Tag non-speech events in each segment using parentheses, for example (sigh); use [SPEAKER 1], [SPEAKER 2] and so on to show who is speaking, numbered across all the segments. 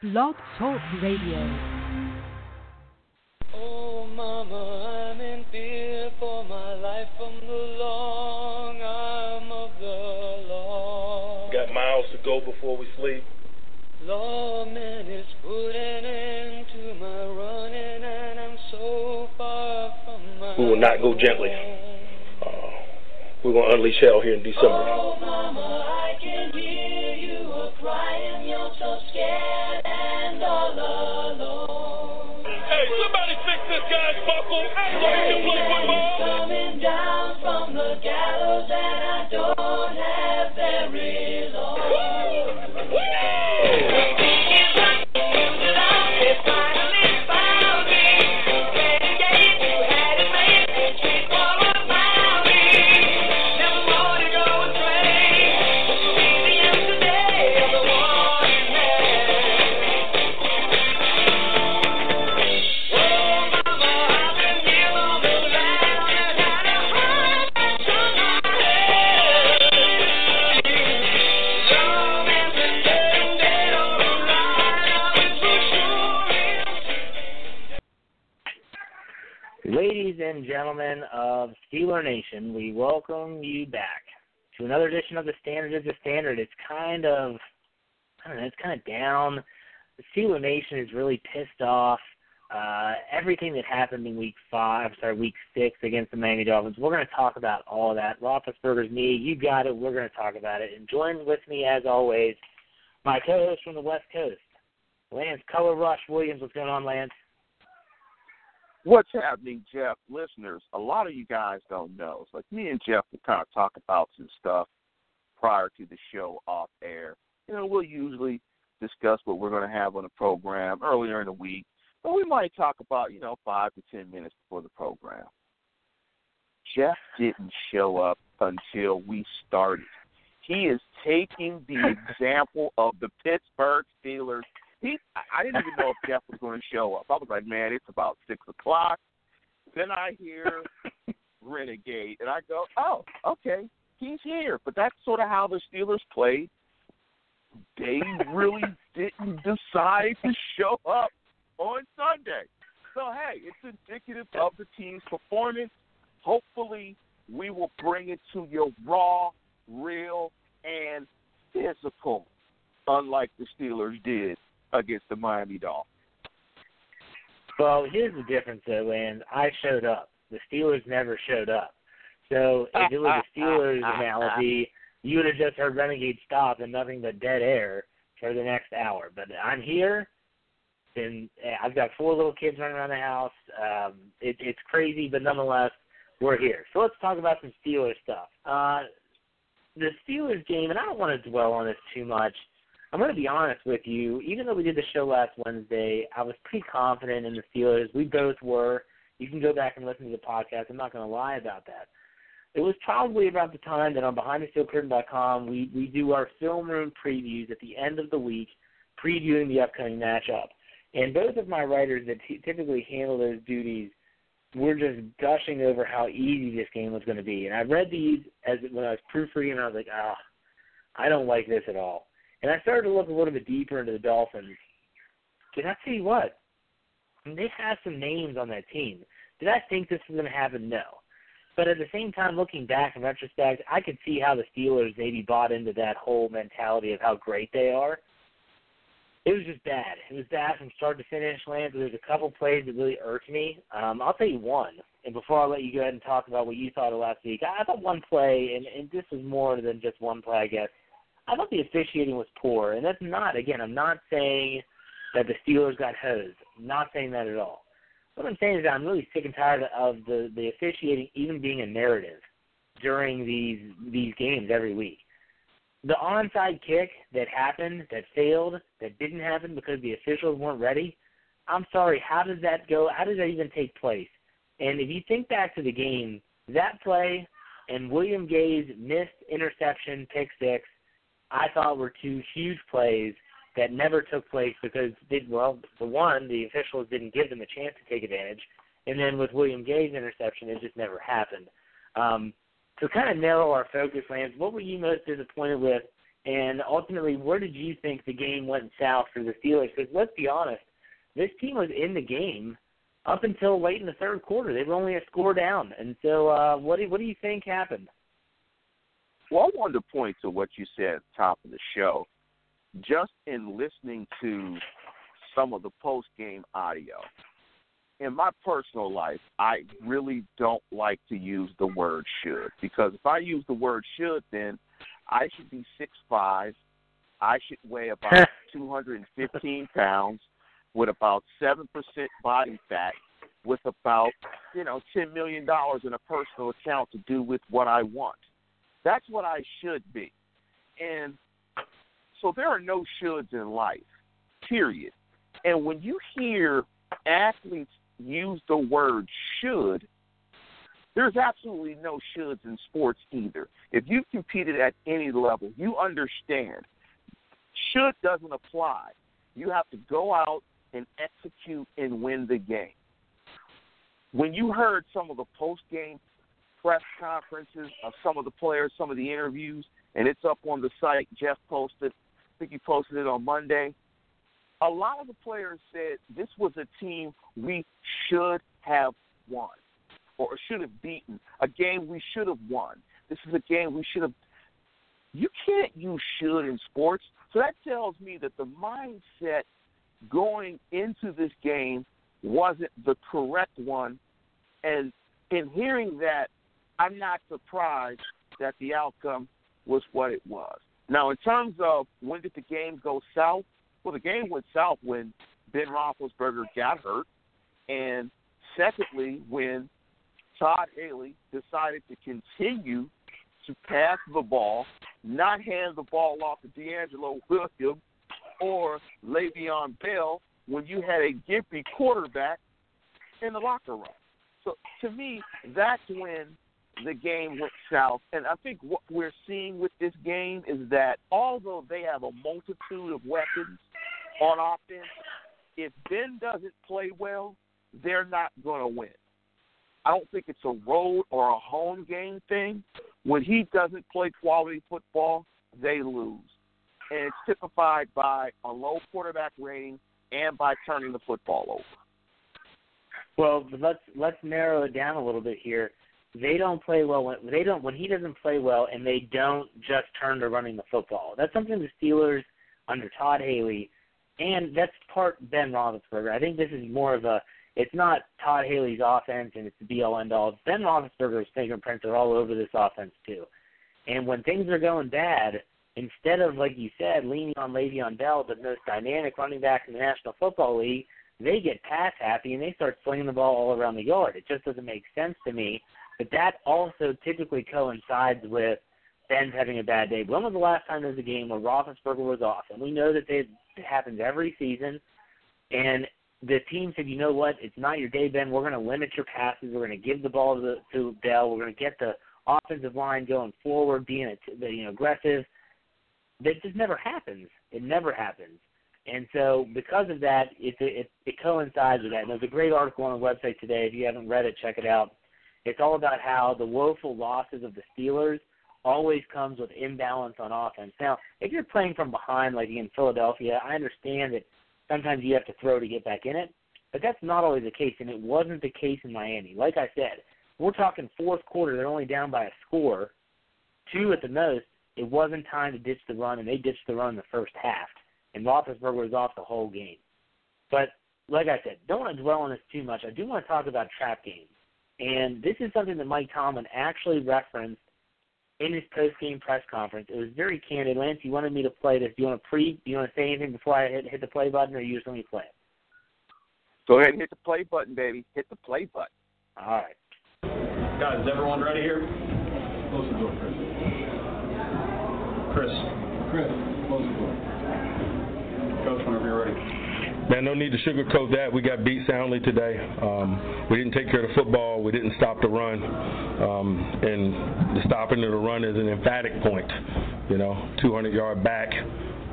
[SPEAKER 1] Blog Talk Radio.
[SPEAKER 2] Oh, Mama, I'm in fear for my life from the long arm of the law.
[SPEAKER 3] Got miles to go before we sleep.
[SPEAKER 2] Lawman is putting an end to my running, and I'm so far from my
[SPEAKER 3] We will not go gently. Uh, we're going to unleash hell here in December.
[SPEAKER 2] Oh, Mama, I can hear you a crying. You're so scared and all alone.
[SPEAKER 3] Hey, somebody fix this guy's buckle he can play football.
[SPEAKER 2] Coming down from the gallows, and I don't have very long.
[SPEAKER 4] Gentlemen of Steeler Nation, we welcome you back to another edition of the Standard is the Standard. It's kind of, I don't know, it's kind of down. The Steeler Nation is really pissed off. Uh, everything that happened in Week Five, sorry, Week Six against the Miami Dolphins. We're going to talk about all that. Roethlisberger's knee, you got it. We're going to talk about it. And join with me as always, my co-host from the West Coast, Lance Color Rush Williams. What's going on, Lance?
[SPEAKER 5] What's happening, Jeff? Listeners, a lot of you guys don't know. It's like me and Jeff will kind of talk about some stuff prior to the show off air. You know, we'll usually discuss what we're going to have on the program earlier in the week, but we might talk about, you know, five to ten minutes before the program. Jeff didn't show up until we started. He is taking the (laughs) example of the Pittsburgh Steelers he I didn't even know if Jeff was going to show up. I was like, man, it's about six o'clock. Then I hear (laughs) Renegade, and I go, oh, okay, he's here. But that's sort of how the Steelers played. They really (laughs) didn't decide to show up on Sunday. So hey, it's indicative of the team's performance. Hopefully, we will bring it to you raw, real, and physical, unlike the Steelers did against the Miami Dolphins.
[SPEAKER 4] Well, here's the difference, though, Lance. I showed up. The Steelers never showed up. So if it was a Steelers (laughs) analogy, you would have just heard Renegade stop and nothing but dead air for the next hour. But I'm here, and I've got four little kids running around the house. Um, it, it's crazy, but nonetheless, we're here. So let's talk about some Steelers stuff. Uh, the Steelers game, and I don't want to dwell on this too much. I'm going to be honest with you. Even though we did the show last Wednesday, I was pretty confident in the Steelers. We both were. You can go back and listen to the podcast. I'm not going to lie about that. It was probably about the time that on BehindTheSteelCurtain.com we we do our film room previews at the end of the week, previewing the upcoming matchup. And both of my writers that t- typically handle those duties were just gushing over how easy this game was going to be. And I read these as when I was proofreading, and I was like, ah, I don't like this at all. And I started to look a little bit deeper into the Dolphins. Did I tell you what? They have some names on that team. Did I think this was going to happen? No. But at the same time, looking back in retrospect, I could see how the Steelers maybe bought into that whole mentality of how great they are. It was just bad. It was bad from start to finish, Lance. There's a couple plays that really irked me. Um, I'll tell you one. And before I let you go ahead and talk about what you thought of last week, I thought one play, and, and this was more than just one play, I guess. I thought the officiating was poor, and that's not. Again, I'm not saying that the Steelers got hosed. I'm not saying that at all. What I'm saying is that I'm really sick and tired of the the officiating even being a narrative during these these games every week. The onside kick that happened, that failed, that didn't happen because the officials weren't ready. I'm sorry. How does that go? How does that even take place? And if you think back to the game, that play and William Gay's missed interception, pick six, I thought were two huge plays that never took place because they, well, for one, the officials didn't give them a chance to take advantage, and then with William Gay's interception, it just never happened. Um, to kind of narrow our focus, Lance, what were you most disappointed with And ultimately, where did you think the game went south for the Steelers? Because let's be honest, this team was in the game up until late in the third quarter. They were only a score down. And so, uh, what do what do you think happened?
[SPEAKER 5] Well, I wanted to point to what you said at the top of the show. Just in listening to some of the post game audio, in my personal life, I really don't like to use the word should because if I use the word should, then I should be six five. I should weigh about (laughs) 215 pounds with about 7% body fat with about, you know, $10 million in a personal account to do with what I want. That's what I should be. And so there are no shoulds in life, period. And when you hear athletes use the word should, there's absolutely no shoulds in sports either. If you've competed at any level, you understand should doesn't apply. You have to go out and execute and win the game. When you heard some of the post game press conferences of some of the players, some of the interviews, and it's up on the site. Jeff posted, I think he posted it on Monday. A lot of the players said this was a team we should have won or should have beaten, a game we should have won. This is a game we should have. You can't use should in sports. So that tells me that the mindset going into this game wasn't the correct one. And in hearing that, I'm not surprised that the outcome was what it was. Now, in terms of when did the game go south? Well, the game went south when Ben Roethlisberger got hurt, and secondly, when Todd Haley decided to continue to pass the ball, not hand the ball off to DeAngelo Williams or Le'Veon Bell when you had a gimpy quarterback in the locker room. So to me, that's when the game went south. And I think what we're seeing with this game is that although they have a multitude of weapons on offense, if Ben doesn't play well, they're not going to win. I don't think it's a road or a home game thing. When he doesn't play quality football, they lose. And it's typified by a low quarterback rating and by turning the football over.
[SPEAKER 4] Well, let's let's narrow it down a little bit here. They don't play well when they don't when he doesn't play well, and they don't just turn to running the football. That's something the Steelers under Todd Haley, and that's part Ben Roethlisberger. I think this is more of a it's not Todd Haley's offense and it's the be all end all. Ben Roethlisberger's fingerprints are all over this offense too. And when things are going bad, instead of like you said, leaning on Le'Veon Bell, the most dynamic running back in the National Football League, they get pass happy and they start slinging the ball all around the yard. It just doesn't make sense to me. But that also typically coincides with Ben's having a bad day. When was the last time there was a game where Roethlisberger was off? And we know that it happens every season. And the team said, you know what, it's not your day, Ben. We're going to limit your passes. We're going to give the ball to, to Bell. We're going to get the offensive line going forward, being you know aggressive. That just never happens. It never happens. And so, because of that, it, it it coincides with that. And there's a great article on the website today. If you haven't read it, check it out. It's all about how the woeful losses of the Steelers always comes with imbalance on offense. Now, if you're playing from behind, like in Philadelphia, I understand that sometimes you have to throw to get back in it, but that's not always the case, and it wasn't the case in Miami. Like I said, we're talking fourth quarter; they're only down by a score, two at the most. It wasn't time to ditch the run, and they ditched the run in the first half, and Roethlisberger was off the whole game. But like I said, don't want to dwell on this too much. I do want to talk about trap games, and this is something that Mike Tomlin actually referenced in his post game press conference. It was very candid. Lance, you wanted me to play this. Do you want to pre? Do you want to say anything before I hit, hit the play button, or you just let me play it?
[SPEAKER 5] Go ahead and hit the play button, baby. Hit the play button.
[SPEAKER 4] All right.
[SPEAKER 6] Guys, is everyone ready here? Close the door, Chris. Chris. Chris, close the door. Coach, whenever you're ready.
[SPEAKER 7] Man, no need to sugarcoat that. We got beat soundly today. Um, we didn't take care of the football. We didn't stop the run. Um, and the stopping of the run is an emphatic point. You know, 200 yard back.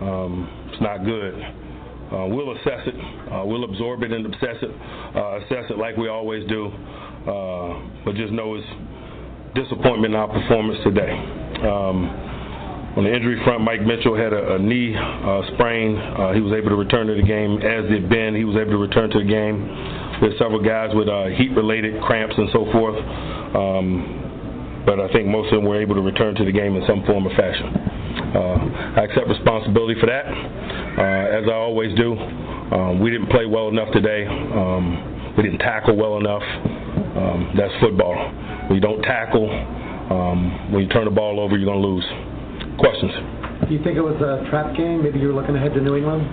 [SPEAKER 7] Um, it's not good. Uh, we'll assess it. Uh, we'll absorb it and assess it, uh, assess it like we always do. Uh, but just know it's disappointment in our performance today. Um, on the injury front, Mike Mitchell had a, a knee uh, sprain. Uh, he was able to return to the game, as did Ben. He was able to return to the game. Had several guys with uh, heat-related cramps and so forth. Um, but I think most of them were able to return to the game in some form or fashion. Uh, I accept responsibility for that, uh, as I always do. Um, we didn't play well enough today. Um, we didn't tackle well enough. Um, that's football. When you don't tackle, um, when you turn the ball over, you're going to lose. Questions?
[SPEAKER 8] Do you think it was a trap game? Maybe you were looking ahead to New England?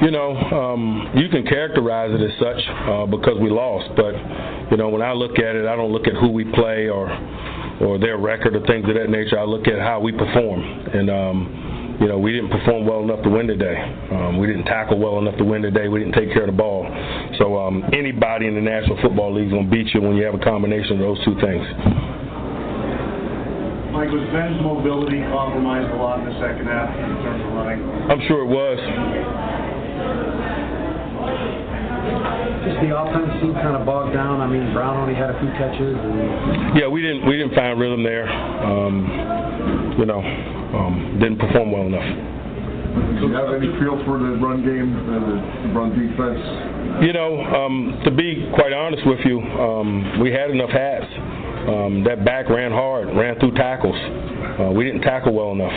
[SPEAKER 7] You know, um, you can characterize it as such uh, because we lost, but you know, when I look at it, I don't look at who we play or or their record or things of that nature. I look at how we perform, and um, you know, we didn't perform well enough to win today. Um, we didn't tackle well enough to win today. We didn't take care of the ball. So um, anybody in the National Football League is going to beat you when you have a combination of those two things.
[SPEAKER 9] Mike, was Ben's mobility compromised a lot in the second half in terms of running?
[SPEAKER 7] I'm sure it was.
[SPEAKER 8] Just the offense seemed kind of bogged down. I mean, Brown only had a few catches. And...
[SPEAKER 7] Yeah, we didn't we didn't find rhythm there. Um, you know, um, didn't perform well enough.
[SPEAKER 9] Do you have any feel for the run game and the run defense?
[SPEAKER 7] You know, um, to be quite honest with you, um, we had enough hats. Um, that back ran hard, ran through tackles. Uh, we didn't tackle well enough.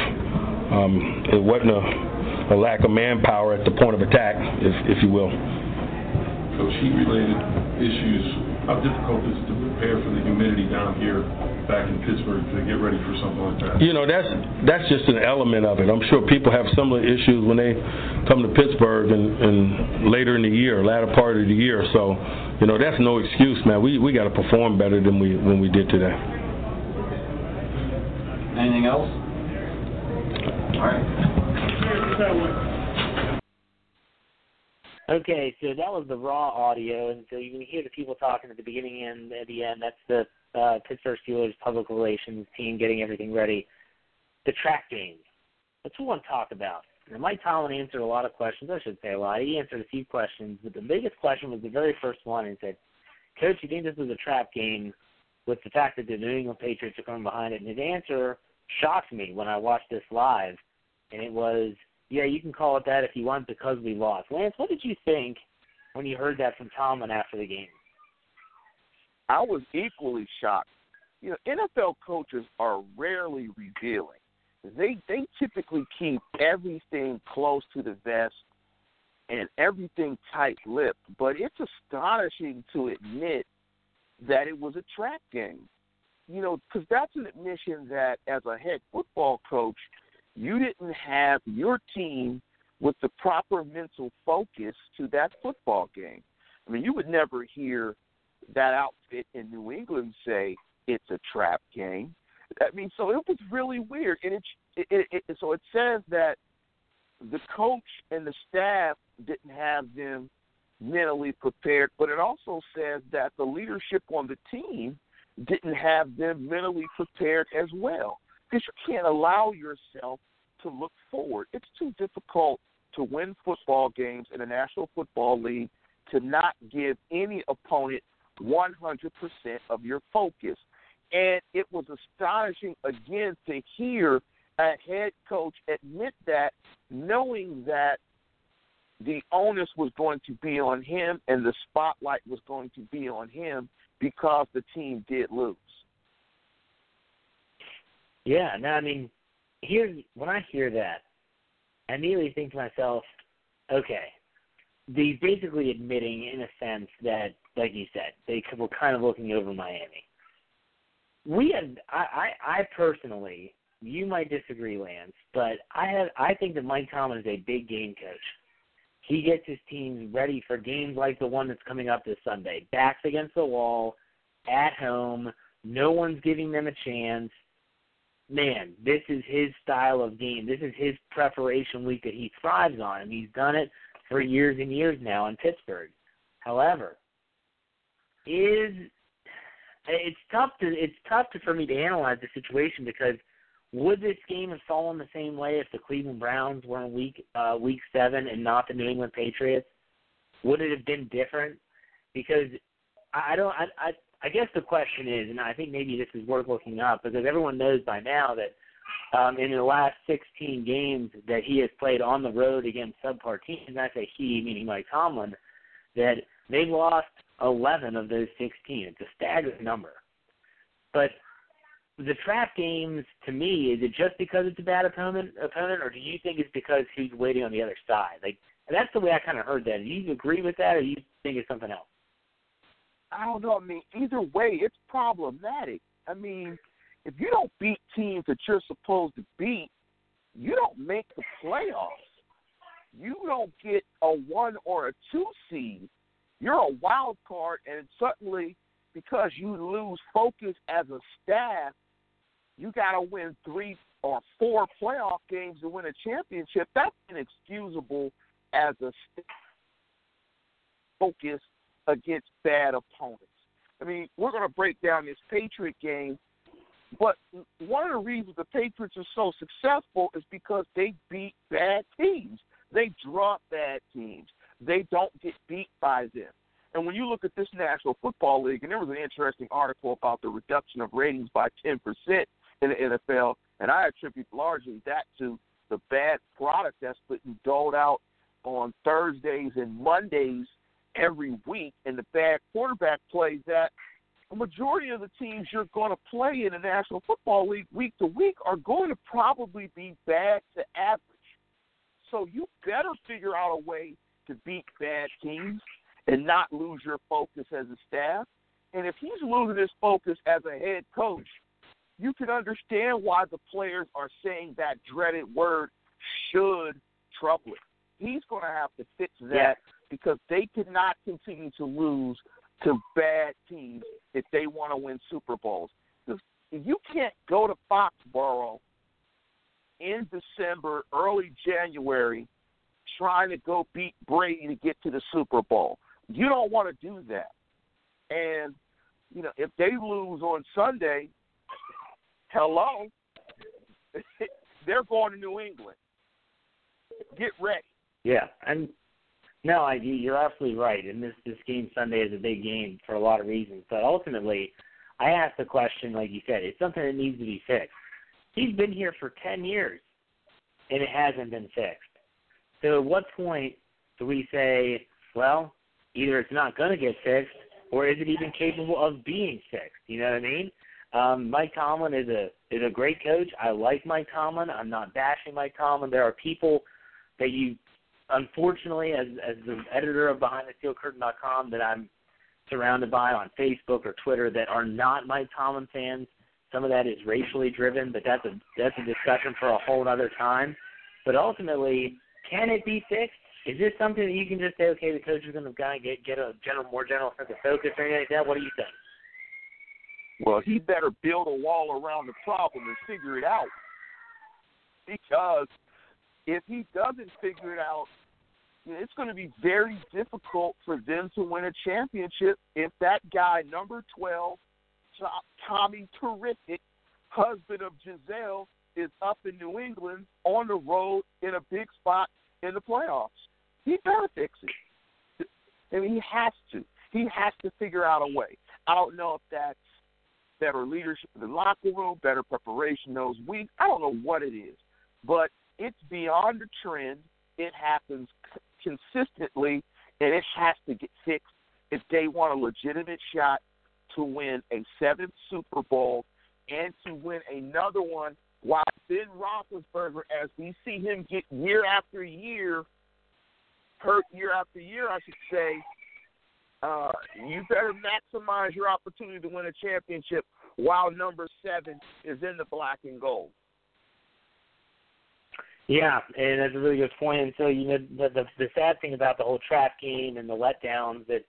[SPEAKER 7] Um, it wasn't a, a lack of manpower at the point of attack, if, if you will.
[SPEAKER 6] Coach, heat-related issues, how difficult is it to prepare for the humidity down here back in Pittsburgh to get ready for something like that?
[SPEAKER 7] You know, that's that's just an element of it. I'm sure people have similar issues when they come to Pittsburgh and, and later in the year, latter part of the year. So, you know, that's no excuse, man. We we got to perform better than we when we did today.
[SPEAKER 10] Anything else? All right.
[SPEAKER 4] Okay, so that was the raw audio, and so you can hear the people talking at the beginning and at the end. That's the uh, Pittsburgh Steelers public relations team getting everything ready. The trap game. That's what we want to talk about. Now, Mike Tomlin answered a lot of questions. I should say a lot. He answered a few questions, but the biggest question was the very first one. He said, "Coach, you think this was a trap game with the fact that the New England Patriots are coming behind it?" And his answer shocked me when I watched this live, and it was yeah, you can call it that if you want because we lost. Lance, what did you think when you heard that from Tomlin after the game?
[SPEAKER 5] I was equally shocked. You know, NFL coaches are rarely revealing. They they typically keep everything close to the vest and everything tight-lipped. But it's astonishing to admit that it was a trap game. You know, because that's an admission that as a head football coach – you didn't have your team with the proper mental focus to that football game. I mean, you would never hear that outfit in New England say it's a trap game. I mean, so it was really weird, and it, it, it, it so it says that the coach and the staff didn't have them mentally prepared, but it also says that the leadership on the team didn't have them mentally prepared as well because you can't allow yourself to look forward. It's too difficult to win football games in the National Football League to not give any opponent 100% of your focus. And it was astonishing again to hear a head coach admit that, knowing that the onus was going to be on him and the spotlight was going to be on him because the team did lose.
[SPEAKER 4] Yeah, no, I mean, here's when I hear that, I immediately think to myself, okay, they basically admitting in a sense that, like you said, they were kind of looking over Miami. We had, I, I, I personally, you might disagree, Lance, but I have, I think that Mike Tomlin is a big game coach. He gets his teams ready for games like the one that's coming up this Sunday. Backs against the wall, at home, no one's giving them a chance man, this is his style of game. This is his preparation week that he thrives on, and he's done it for years and years now in Pittsburgh. However, is it's tough to it's tough to, for me to analyze the situation because would this game have fallen the same way if the Cleveland Browns were in week uh, week seven and not the New England Patriots? Would it have been different? Because I don't I I I guess the question is, and I think maybe this is worth looking up because everyone knows by now that um, in the last 16 games that he has played on the road against subpar teams, and I say he, meaning Mike Tomlin, that they've lost 11 of those 16. It's a staggering number. But the trap games, to me, is it just because it's a bad opponent, opponent, or do you think it's because he's waiting on the other side? Like that's the way I kind of heard that. Do you agree with that, or do you think it's something else?
[SPEAKER 5] I don't know. I mean, either way, it's problematic. I mean, if you don't beat teams that you're supposed to beat, you don't make the playoffs. You don't get a one or a two seed. You're a wild card, and suddenly, because you lose focus as a staff, you got to win three or four playoff games to win a championship. That's inexcusable as a staff focus against bad opponents. I mean, we're going to break down this Patriot game, but one of the reasons the Patriots are so successful is because they beat bad teams. They drop bad teams. They don't get beat by them. And when you look at this National Football League, and there was an interesting article about the reduction of ratings by 10% in the NFL, and I attribute largely that to the bad product that's been doled out on Thursdays and Mondays every week and the bad quarterback play that a majority of the teams you're going to play in the National Football League week to week are going to probably be bad to average. So you better figure out a way to beat bad teams and not lose your focus as a staff. And if he's losing his focus as a head coach, you can understand why the players are saying that dreaded word should trouble it. He's going to have to fix that
[SPEAKER 4] Yeah.
[SPEAKER 5] because they cannot continue to lose to bad teams if they want to win Super Bowls. If you can't go to Foxborough in December, early January, trying to go beat Brady to get to the Super Bowl. You don't want to do that. And, you know, if they lose on Sunday, hello, (laughs) they're going to New England. Get ready.
[SPEAKER 4] Yeah, and no, I, you're absolutely right. And this this game Sunday is a big game for a lot of reasons. But ultimately, I asked the question, like you said, it's something that needs to be fixed. He's been here for ten years, and it hasn't been fixed. So at what point do we say, well, either it's not going to get fixed, or is it even capable of being fixed? You know what I mean? Um, Mike Tomlin is a is a great coach. I like Mike Tomlin. I'm not bashing Mike Tomlin. There are people that you unfortunately, as as the editor of BehindTheSteelCurtain.com, that I'm surrounded by on Facebook or Twitter that are not Mike Tomlin fans. Some of that is racially driven, but that's a that's a discussion for a whole other time. But ultimately, can it be fixed? Is this something that you can just say, okay, the coach is going to kind of get get a general more general sense of focus or anything like that? What do you think?
[SPEAKER 5] Well, he better build a wall around the problem and figure it out. Because if he doesn't figure it out, it's going to be very difficult for them to win a championship if that guy, number 12, Tommy Terrific, husband of Gisele, is up in New England on the road in a big spot in the playoffs. He better fix it. I mean, he has to. He has to figure out a way. I don't know if that's better leadership in the locker room, better preparation those weeks. I don't know what it is, but it's beyond the trend. It happens consistently, and it has to get fixed if they want a legitimate shot to win a seventh Super Bowl and to win another one while Ben Roethlisberger, as we see him get year after year, hurt year after year, I should say, uh, you better maximize your opportunity to win a championship while number seven is in the black and gold.
[SPEAKER 4] Yeah, and that's a really good point. And so, you know, the the, the sad thing about the whole trap game and the letdowns that,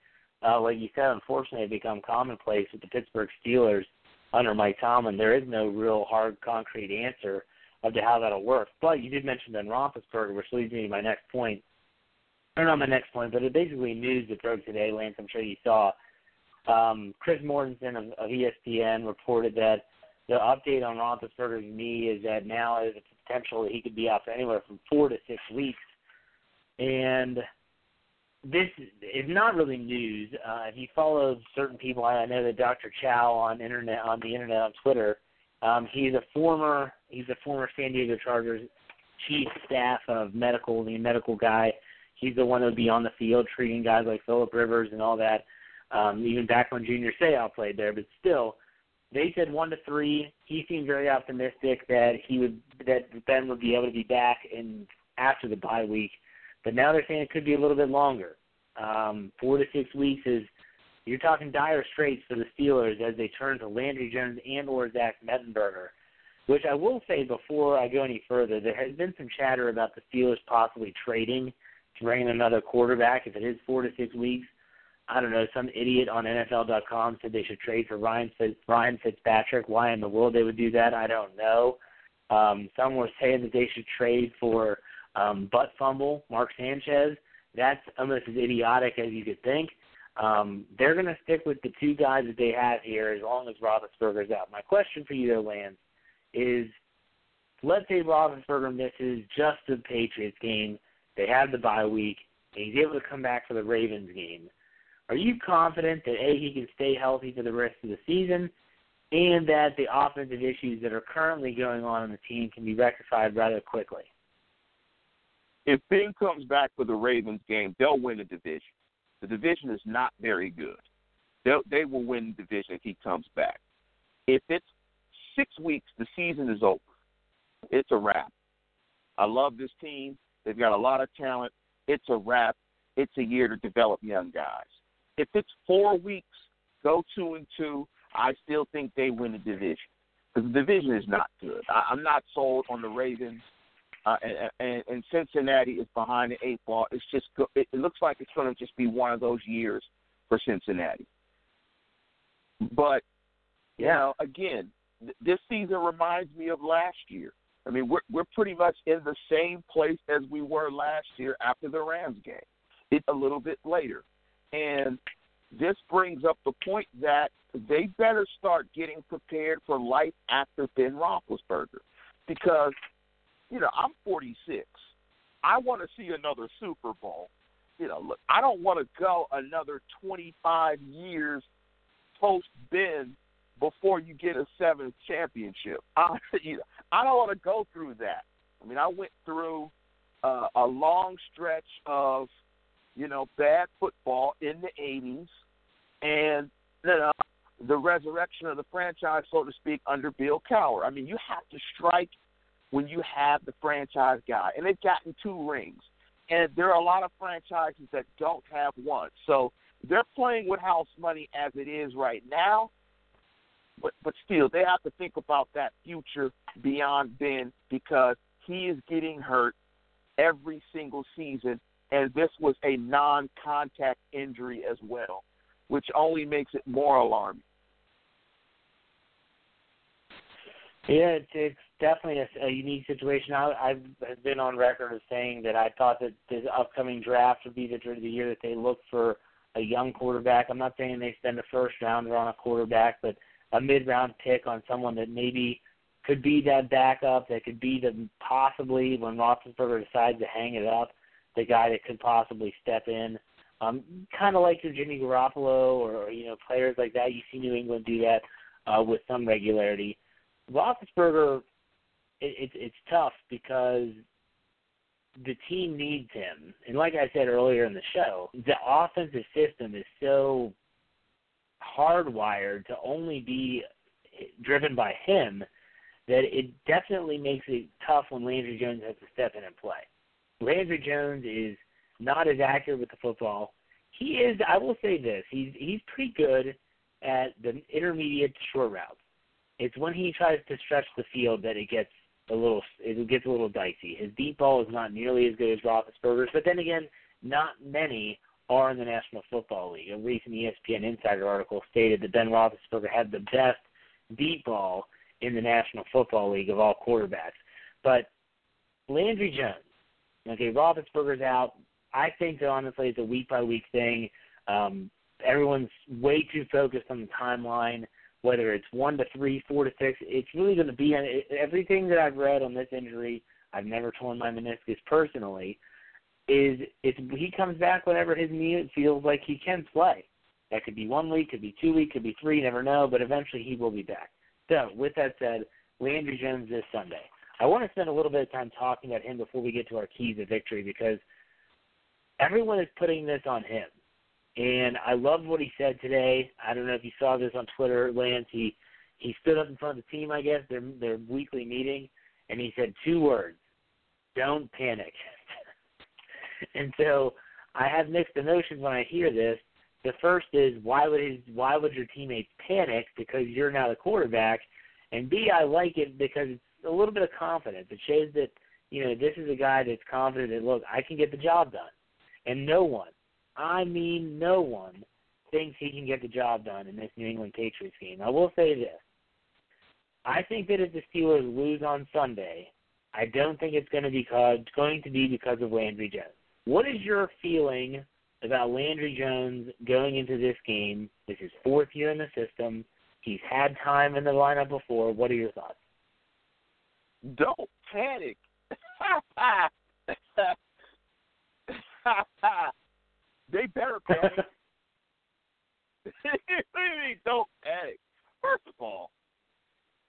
[SPEAKER 4] uh, like you said, unfortunately have become commonplace with the Pittsburgh Steelers under Mike Tomlin. There is no real hard, concrete answer of to how that'll work. But you did mention Ben Roethlisberger, which leads me to my next point. Or not my next point, but it basically news that broke today, Lance. I'm sure you saw. Um, Chris Mortensen of, of ESPN reported that the update on Roethlisberger's knee is that now there's a potential that he could be out for anywhere from four to six weeks. And this is not really news. Uh, if you follow certain people, I know that Dr. Chao on internet on the internet on Twitter, Um, he's a former he's a former San Diego Chargers chief staff of medical, the medical guy. He's the one that would be on the field treating guys like Philip Rivers and all that. Um, even back when Junior Seau played there, but still, they said one to three. He seemed very optimistic that he would that Ben would be able to be back in after the bye week. But now they're saying it could be a little bit longer. Um, four to six weeks is you're talking dire straits for the Steelers as they turn to Landry Jones and or Zach Mettenberger. Which I will say before I go any further, there has been some chatter about the Steelers possibly trading to bring in another quarterback if it is four to six weeks. I don't know, some idiot on NFL.com said they should trade for Ryan Ryan Fitzpatrick. Why in the world they would do that, I don't know. Um, some were saying that they should trade for um, butt fumble Mark Sanchez. That's almost as idiotic as you could think. Um, they're going to stick with the two guys that they have here as long as Roethlisberger's out. My question for you, though, Lance, is let's say Roethlisberger misses just the Patriots game. They have the bye week, and he's able to come back for the Ravens game. Are you confident that A, he can stay healthy for the rest of the season, and that the offensive issues that are currently going on in the team can be rectified rather quickly?
[SPEAKER 5] If Ben comes back for the Ravens game, they'll win the division. The division is not very good. They'll, they will win the division if he comes back. If it's six weeks, the season is over. It's a wrap. I love this team. They've got a lot of talent. It's a wrap. It's a year to develop young guys. If it's four weeks, go two and two. I still think they win the division because the division is not good. I, I'm not sold on the Ravens, uh, and, and, and Cincinnati is behind the eight ball. It's just it, it looks like it's going to just be one of those years for Cincinnati. But you know, again, th- this season reminds me of last year. I mean, we're we're pretty much in the same place as we were last year after the Rams game. It a little bit later. And this brings up the point that they better start getting prepared for life after Ben Roethlisberger, because you know I'm 46. I want to see another Super Bowl. You know, look, I don't want to go another 25 years post Ben before you get a seventh championship. (laughs) I, you know, I don't want to go through that. I mean, I went through uh, a long stretch of you know, bad football in the 80s and you know, the resurrection of the franchise, so to speak, under Bill Cowher. I mean, you have to strike when you have the franchise guy. And they've gotten two rings. And there are a lot of franchises that don't have one. So they're playing with house money as it is right now. But but still, they have to think about that future beyond Ben because he is getting hurt every single season and this was a non-contact injury as well, which only makes it more alarming.
[SPEAKER 4] Yeah, it's definitely a, a unique situation. I, I've been on record as saying that I thought that this upcoming draft would be the, the year that they look for a young quarterback. I'm not saying they spend a first rounder on a quarterback, but a mid-round pick on someone that maybe could be that backup, that could be the possibly when Roethlisberger decides to hang it up the guy that could possibly step in. Um, kind of like your Jimmy Garoppolo or you know players like that. You see New England do that uh, with some regularity. Roethlisberger, it, it, it's tough because the team needs him, and like I said earlier in the show, the offensive system is so hardwired to only be driven by him that it definitely makes it tough when Landry Jones has to step in and play. Landry Jones is not as accurate with the football. He is. I will say this. He's he's pretty good at the intermediate short routes. It's when he tries to stretch the field that it gets a little it gets a little dicey. His deep ball is not nearly as good as Roethlisberger's, but then again, not many are in the National Football League. A recent ESPN Insider article stated that Ben Roethlisberger had the best deep ball in the National Football League of all quarterbacks. But Landry Jones, Okay, Roethlisberger's out. I think that honestly it's a week by week thing. Um, everyone's way too focused on the timeline, whether it's one to three, four to six. It's really going to be everything that I've read on this injury. I've never torn my meniscus personally. Is it's he comes back whenever his knee feels like he can play. That could be one week, could be two weeks, could be three, never know. But eventually he will be back. So, with that said, Landry Jones this Sunday. I want to spend a little bit of time talking about him before we get to our keys of victory because everyone is putting this on him. And I love what he said today. I don't know if you saw this on Twitter, Lance. He he stood up in front of the team, I guess, their their weekly meeting, and he said two words: "Don't panic." (laughs) and so I have mixed emotions when I hear this. The first is why would his why would your teammates panic because you're now the quarterback, and B I like it because it's a little bit of confidence. It shows that you know this is a guy that's confident that look I can get the job done, and no one, I mean no one, thinks he can get the job done in this New England Patriots game. I will say this: I think that if the Steelers lose on Sunday, I don't think it's going to be because, going to be because of Landry Jones. What is your feeling about Landry Jones going into this game? This is fourth year in the system. He's had time in the lineup before. What are your thoughts?
[SPEAKER 5] Don't panic. (laughs) (laughs) they better panic. (laughs) (laughs) Don't panic. First of all,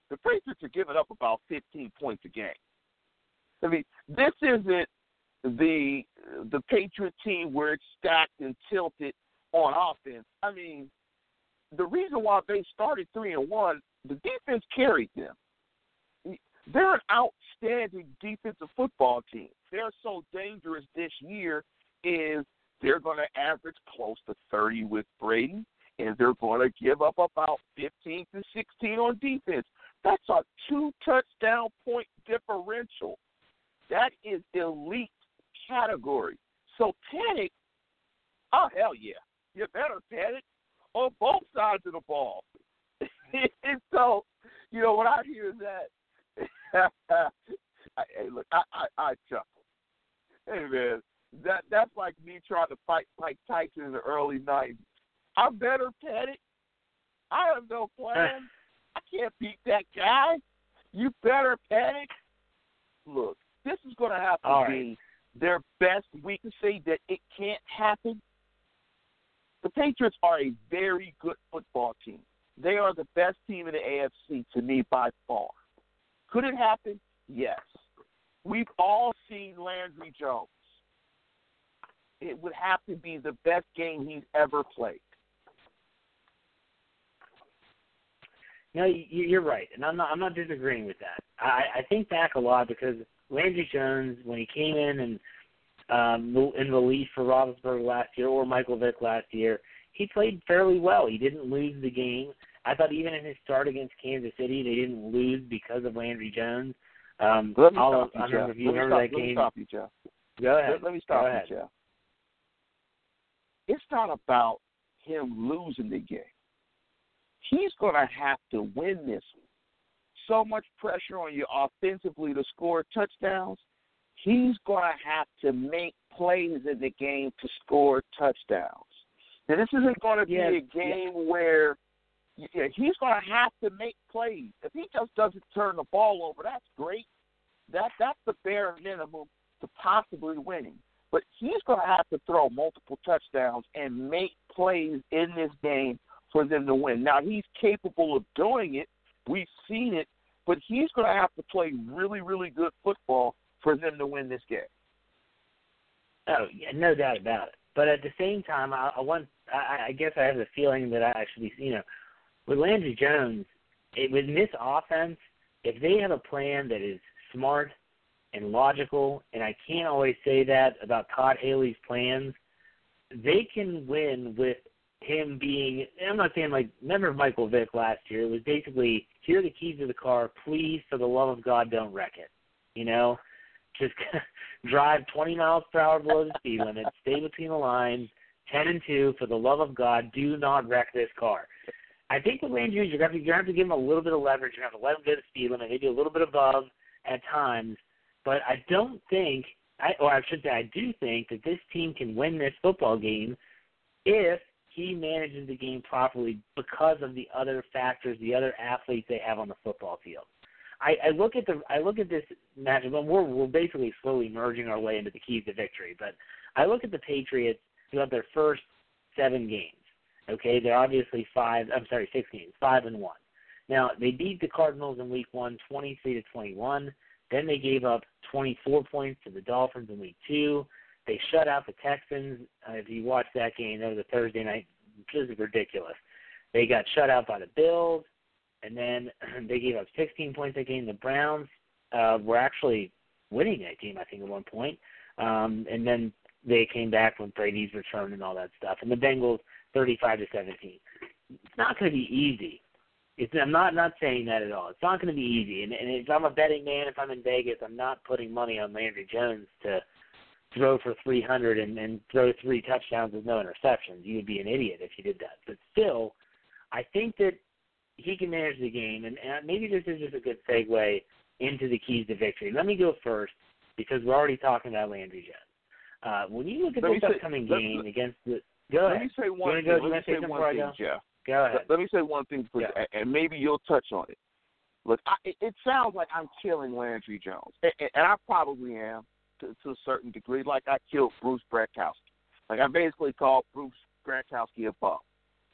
[SPEAKER 5] the Patriots are giving up about 15 points a game. I mean, this isn't the the Patriot team where it's stacked and tilted on offense. I mean, the reason why they started three and one, the defense carried them. They're an outstanding defensive football team. They're so dangerous this year is they're going to average close to 30 with Brady, and they're going to give up about 15 to 16 on defense. That's a two touchdown point differential. That is elite category. So panic, oh hell yeah, you better panic on both sides of the ball. (laughs) and so, you know, when I hear that, (laughs) I, hey, look, I, I, I chuckle. Hey man, that that's like me trying to fight Mike Tyson in the early '90s. I'm better panic. I have no plan. (laughs) I can't beat that guy. You better panic. Look, this is going to have to
[SPEAKER 4] All
[SPEAKER 5] be
[SPEAKER 4] right.
[SPEAKER 5] their best. We can say that it can't happen. The Patriots are a very good football team. They are the best team in the AFC to me by far. Could it happen? Yes. We've all seen Landry Jones. It would have to be the best game he's ever played.
[SPEAKER 4] No, you- you're right, and I'm not. I'm not disagreeing with that. I, I think back a lot because Landry Jones, when he came in and um, in relief for Roethlisberger last year or Michael Vick last year, he played fairly well. He didn't lose the game. I thought even in his start against Kansas City, they didn't lose because of Landry Jones. Um,
[SPEAKER 5] Let me
[SPEAKER 4] I'll,
[SPEAKER 5] stop you,
[SPEAKER 4] I
[SPEAKER 5] Jeff.
[SPEAKER 4] know if you
[SPEAKER 5] let me stop,
[SPEAKER 4] that
[SPEAKER 5] let me stop you, Jeff.
[SPEAKER 4] Go ahead.
[SPEAKER 5] Let, let me stop
[SPEAKER 4] Go
[SPEAKER 5] you,
[SPEAKER 4] ahead.
[SPEAKER 5] Jeff. It's not about him losing the game. He's going to have to win this one. So much pressure on you offensively to score touchdowns. He's going to have to make plays in the game to score touchdowns. Now, this isn't going to be
[SPEAKER 4] Yeah,
[SPEAKER 5] a game where yeah, he's going to have to make plays. If he just doesn't turn the ball over, that's great. That that's the bare minimum to possibly winning. But he's going to have to throw multiple touchdowns and make plays in this game for them to win. Now he's capable of doing it. We've seen it, but he's going to have to play really, really good football for them to win this game.
[SPEAKER 4] Oh, yeah, no doubt about it. But at the same time, I, I want. I, I guess I have the feeling that I be. You know, with Landry Jones, it, with this offense, if they have a plan that is smart and logical, and I can't always say that about Todd Haley's plans, they can win with him being. I'm not saying like remember Michael Vick last year. It was basically here are the keys to the car. Please, for the love of God, don't wreck it. You know, just (laughs) drive 20 miles per hour below the speed limit. Stay between the lines. 10 and 2. For the love of God, do not wreck this car. I think with Landry, you're going to you're going to have to give him a little bit of leverage. You're going to have to let him go to speed limit, maybe a little bit above at times. But I don't think, I, or I should say, I do think that this team can win this football game if he manages the game properly because of the other factors, the other athletes they have on the football field. I, I look at the I look at this matchup, and we're we're basically slowly merging our way into the keys to victory. But I look at the Patriots throughout their first seven games. Okay, they're obviously five. I'm sorry, six games, five and one. Now they beat the Cardinals in Week One, 23 to 21. Then they gave up 24 points to the Dolphins in Week Two. They shut out the Texans. Uh, if you watch that game, that was a Thursday night. Just ridiculous. They got shut out by the Bills, and then (clears throat) they gave up 16 points that game. The Browns uh, were actually winning that game, I think, at one point. Um, and then they came back when Brady's return and all that stuff. And the Bengals, 35 to 17. It's not going to be easy. It's, I'm not not saying that at all. It's not going to be easy. And, and if I'm a betting man, if I'm in Vegas, I'm not putting money on Landry Jones to throw for 300 and, and throw three touchdowns with no interceptions. You would be an idiot if you did that. But still, I think that he can manage the game, and, and maybe this is just a good segue into the keys to victory. Let me go first because we're already talking about Landry Jones. Uh, when you look at
[SPEAKER 5] Let
[SPEAKER 4] this
[SPEAKER 5] me say-
[SPEAKER 4] upcoming
[SPEAKER 5] let-
[SPEAKER 4] game against the, go
[SPEAKER 5] Let
[SPEAKER 4] ahead.
[SPEAKER 5] me say
[SPEAKER 4] You
[SPEAKER 5] one
[SPEAKER 4] wanna
[SPEAKER 5] thing.
[SPEAKER 4] go-
[SPEAKER 5] Let me
[SPEAKER 4] say
[SPEAKER 5] say one thing. Jeff.
[SPEAKER 4] Go ahead.
[SPEAKER 5] Let, let me say one thing, for,
[SPEAKER 4] Yeah.
[SPEAKER 5] and maybe you'll touch on it. Look, I, it, it sounds like I'm killing Landry Jones, and, and and I probably am to, to a certain degree, like I killed Bruce Gradkowski. Like I basically called Bruce Gradkowski a bum.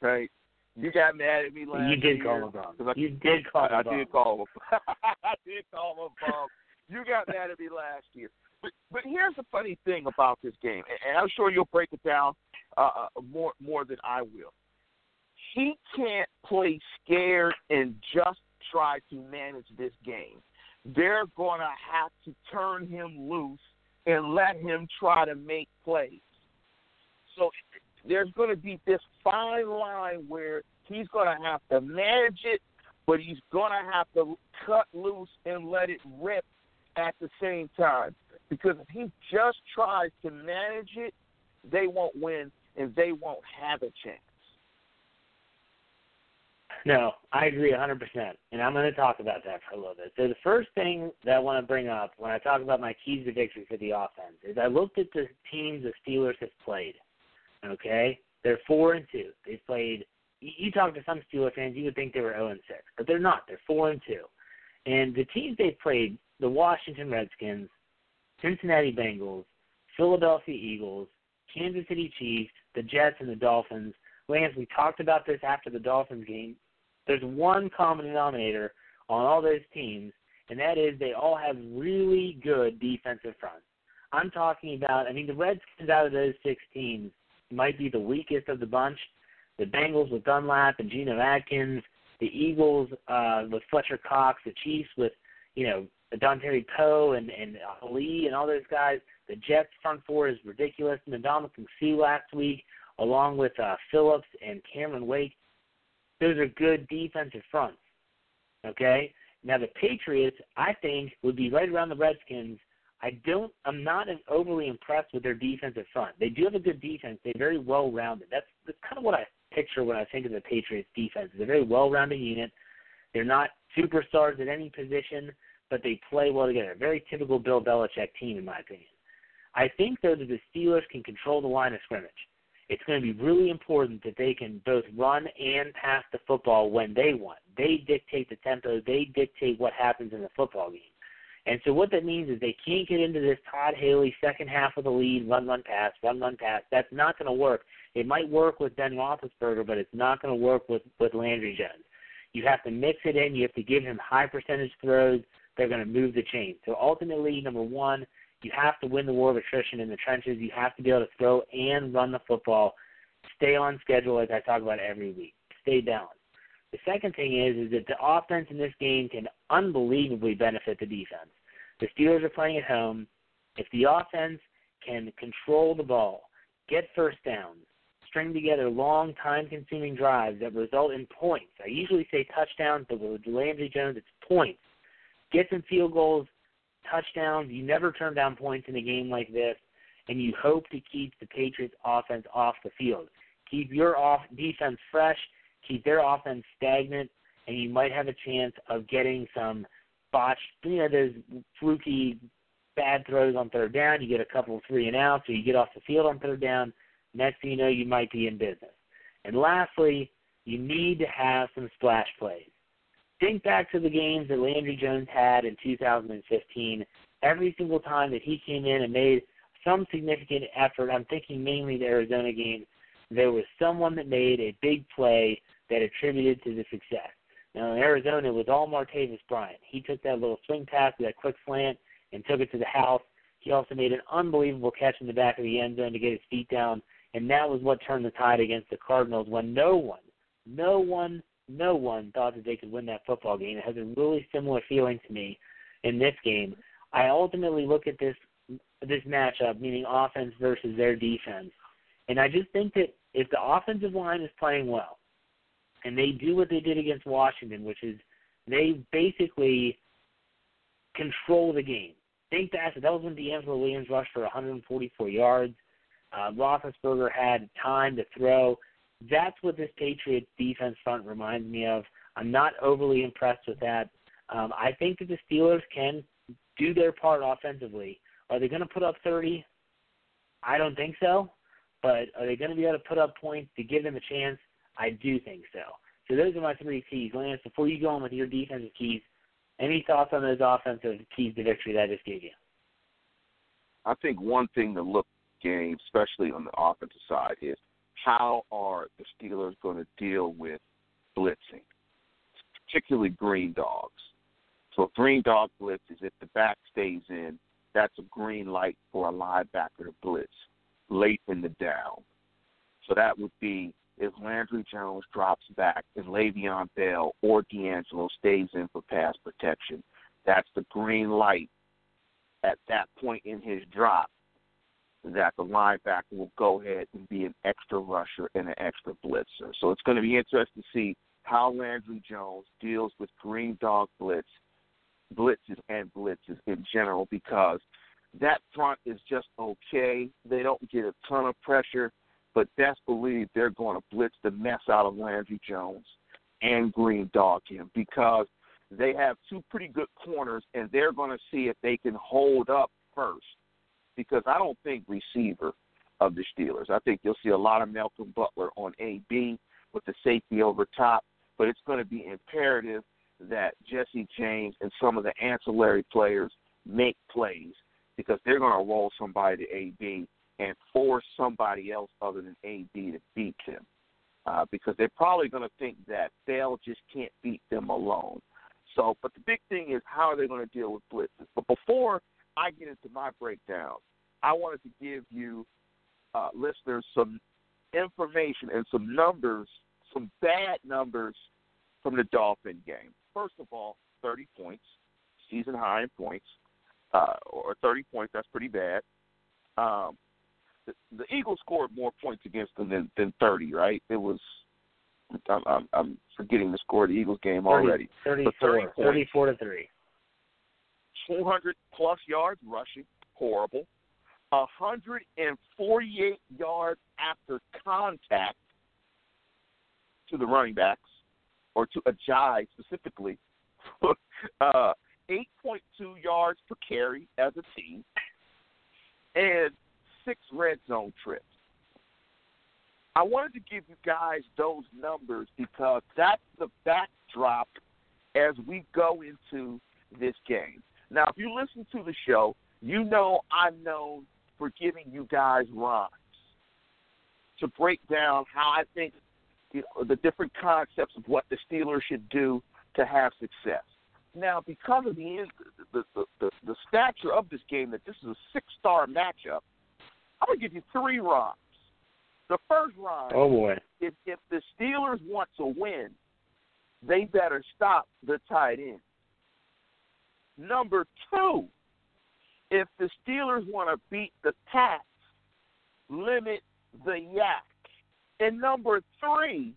[SPEAKER 5] Right? You got mad at me last year.
[SPEAKER 4] You did
[SPEAKER 5] year.
[SPEAKER 4] call him a bum.
[SPEAKER 5] 'cause I,
[SPEAKER 4] You did call him
[SPEAKER 5] I,
[SPEAKER 4] a
[SPEAKER 5] I
[SPEAKER 4] bum.
[SPEAKER 5] did call him. a- (laughs) I did call him a bum. You got mad at me last year. But but here's the funny thing about this game, and, and I'm sure you'll break it down uh, uh, more more than I will. He can't play scared and just try to manage this game. They're going to have to turn him loose and let him try to make plays. So there's going to be this fine line where he's going to have to manage it, but he's going to have to cut loose and let it rip at the same time. Because if he just tries to manage it, they won't win and they won't have a chance.
[SPEAKER 4] No, I agree 100%. And I'm going to talk about that for a little bit. So, the first thing that I want to bring up when I talk about my keys to victory for the offense is I looked at the teams the Steelers have played. Okay? They're 4 and 2. They've played, you talk to some Steelers fans, you would think they were 0 and 6, but they're not. They're 4 and 2. And the teams they've played, the Washington Redskins, Cincinnati Bengals, Philadelphia Eagles, Kansas City Chiefs, the Jets, and the Dolphins. Lance, we talked about this after the Dolphins game. There's one common denominator on all those teams, and that is they all have really good defensive fronts. I'm talking about, I mean, the Redskins out of those six teams might be the weakest of the bunch. The Bengals with Dunlap and Geno Atkins, the Eagles uh, with Fletcher Cox, the Chiefs with, you know, Dontari Poe and, and Ali and all those guys. The Jets front four is ridiculous. Ndamukong Suh last week, along with uh, Phillips and Cameron Wake. Those are good defensive fronts. Okay? Now the Patriots, I think, would be right around the Redskins. I don't I'm not as overly impressed with their defensive front. They do have a good defense. They're very well rounded. That's that's kind of what I picture when I think of the Patriots defense. It's a very well rounded unit. They're not superstars at any position, but they play well together. Very typical Bill Belichick team in my opinion. I think though that the Steelers can control the line of scrimmage. It's going to be really important that they can both run and pass the football when they want. They dictate the tempo. They dictate what happens in the football game. And so what that means is they can't get into this Todd Haley second half of the lead, run, run, pass, run, run, pass. That's not going to work. It might work with Ben Roethlisberger, but it's not going to work with with Landry Jones. You have to mix it in. You have to give him high percentage throws. They're going to move the chain. So ultimately, number one, you have to win the war of attrition in the trenches. You have to be able to throw and run the football. Stay on schedule, as I talk about every week. Stay balanced. The second thing is is that the offense in this game can unbelievably benefit the defense. The Steelers are playing at home. If the offense can control the ball, get first downs, string together long, time-consuming drives that result in points. I usually say touchdowns, but with Landry Jones, it's points. Get some field goals, touchdowns. You never turn down points in a game like this, and you hope to keep the Patriots' offense off the field. Keep your off defense fresh, keep their offense stagnant, and you might have a chance of getting some botched, you know, those fluky bad throws on third down. You get a couple of three and outs, or you get off the field on third down. Next thing you know, you might be in business. And lastly, you need to have some splash plays. Think back to the games that Landry Jones had in 2015. Every single time that he came in and made some significant effort, I'm thinking mainly the Arizona game, there was someone that made a big play that attributed to the success. Now in Arizona, it was all Martavis Bryant. He took that little swing pass, that quick slant, and took it to the house. He also made an unbelievable catch in the back of the end zone to get his feet down, and that was what turned the tide against the Cardinals when no one, no one, no one thought that they could win that football game. It has a really similar feeling to me in this game. I ultimately look at this this matchup, meaning offense versus their defense, and I just think that if the offensive line is playing well, and they do what they did against Washington, which is they basically control the game. Think back, that was when DeAngelo Williams rushed for 144 yards. Uh, Roethlisberger had time to throw. That's what this Patriots defense front reminds me of. I'm not overly impressed with that. Um, I think that the Steelers can do their part offensively. Are they going to put up 30? I don't think so. But are they going to be able to put up points to give them a chance? I do think so. So those are my three keys. Lance, before you go on with your defensive keys, any thoughts on those offensive keys to victory that I just gave you?
[SPEAKER 5] I think one thing to look game, especially on the offensive side, is how are the Steelers going to deal with blitzing, particularly green dogs. So a green dog blitz is if the back stays in, that's a green light for a linebacker to blitz late in the down. So that would be if Landry Jones drops back and Le'Veon Bell or DeAngelo stays in for pass protection. That's the green light at that point in his drop that the linebacker will go ahead and be an extra rusher and an extra blitzer. So it's going to be interesting to see how Landry Jones deals with green dog blitz, blitzes and blitzes in general because that front is just okay. They don't get a ton of pressure but best believe they're going to blitz the mess out of Landry Jones and Green Dog him because they have two pretty good corners, and they're going to see if they can hold up first. Because I don't think receiver of the Steelers. I think you'll see a lot of Malcolm Butler on AB with the safety over top, but it's going to be imperative that Jesse James and some of the ancillary players make plays because they're going to roll somebody to AB and force somebody else other than AB to beat them. Uh, because they're probably going to think that Bell just can't beat them alone. So, but the big thing is how are they going to deal with blitzes? But before I get into my breakdown, I wanted to give you uh, listeners some information and some numbers, some bad numbers from the Dolphin game. First of all, 30 points, season high in points, uh, or 30 points. That's pretty bad. Um, the, Eagles scored more points against them than, than 30, right? It was. I'm, I'm, I'm forgetting the score of the Eagles game
[SPEAKER 4] 30,
[SPEAKER 5] already.
[SPEAKER 4] 34, 30 34 to three.
[SPEAKER 5] 400 plus yards rushing, horrible. 148 yards after contact to the running backs, or to Ajayi specifically. (laughs) uh, 8.2 yards per carry as a team, and six red zone trips. I wanted to give you guys those numbers because that's the backdrop as we go into this game. Now, if you listen to the show, you know I'm known for giving you guys rhymes to break down how I think you know, the different concepts of what the Steelers should do to have success. Now, because of the the, the, the, the stature of this game, that this is a six-star matchup, I'm gonna give you three rhymes. The first rhyme.
[SPEAKER 4] Oh boy.
[SPEAKER 5] If if the Steelers want to win, they better stop the tight end. Number two, if the Steelers want to beat the Pats, limit the YAC. And number three,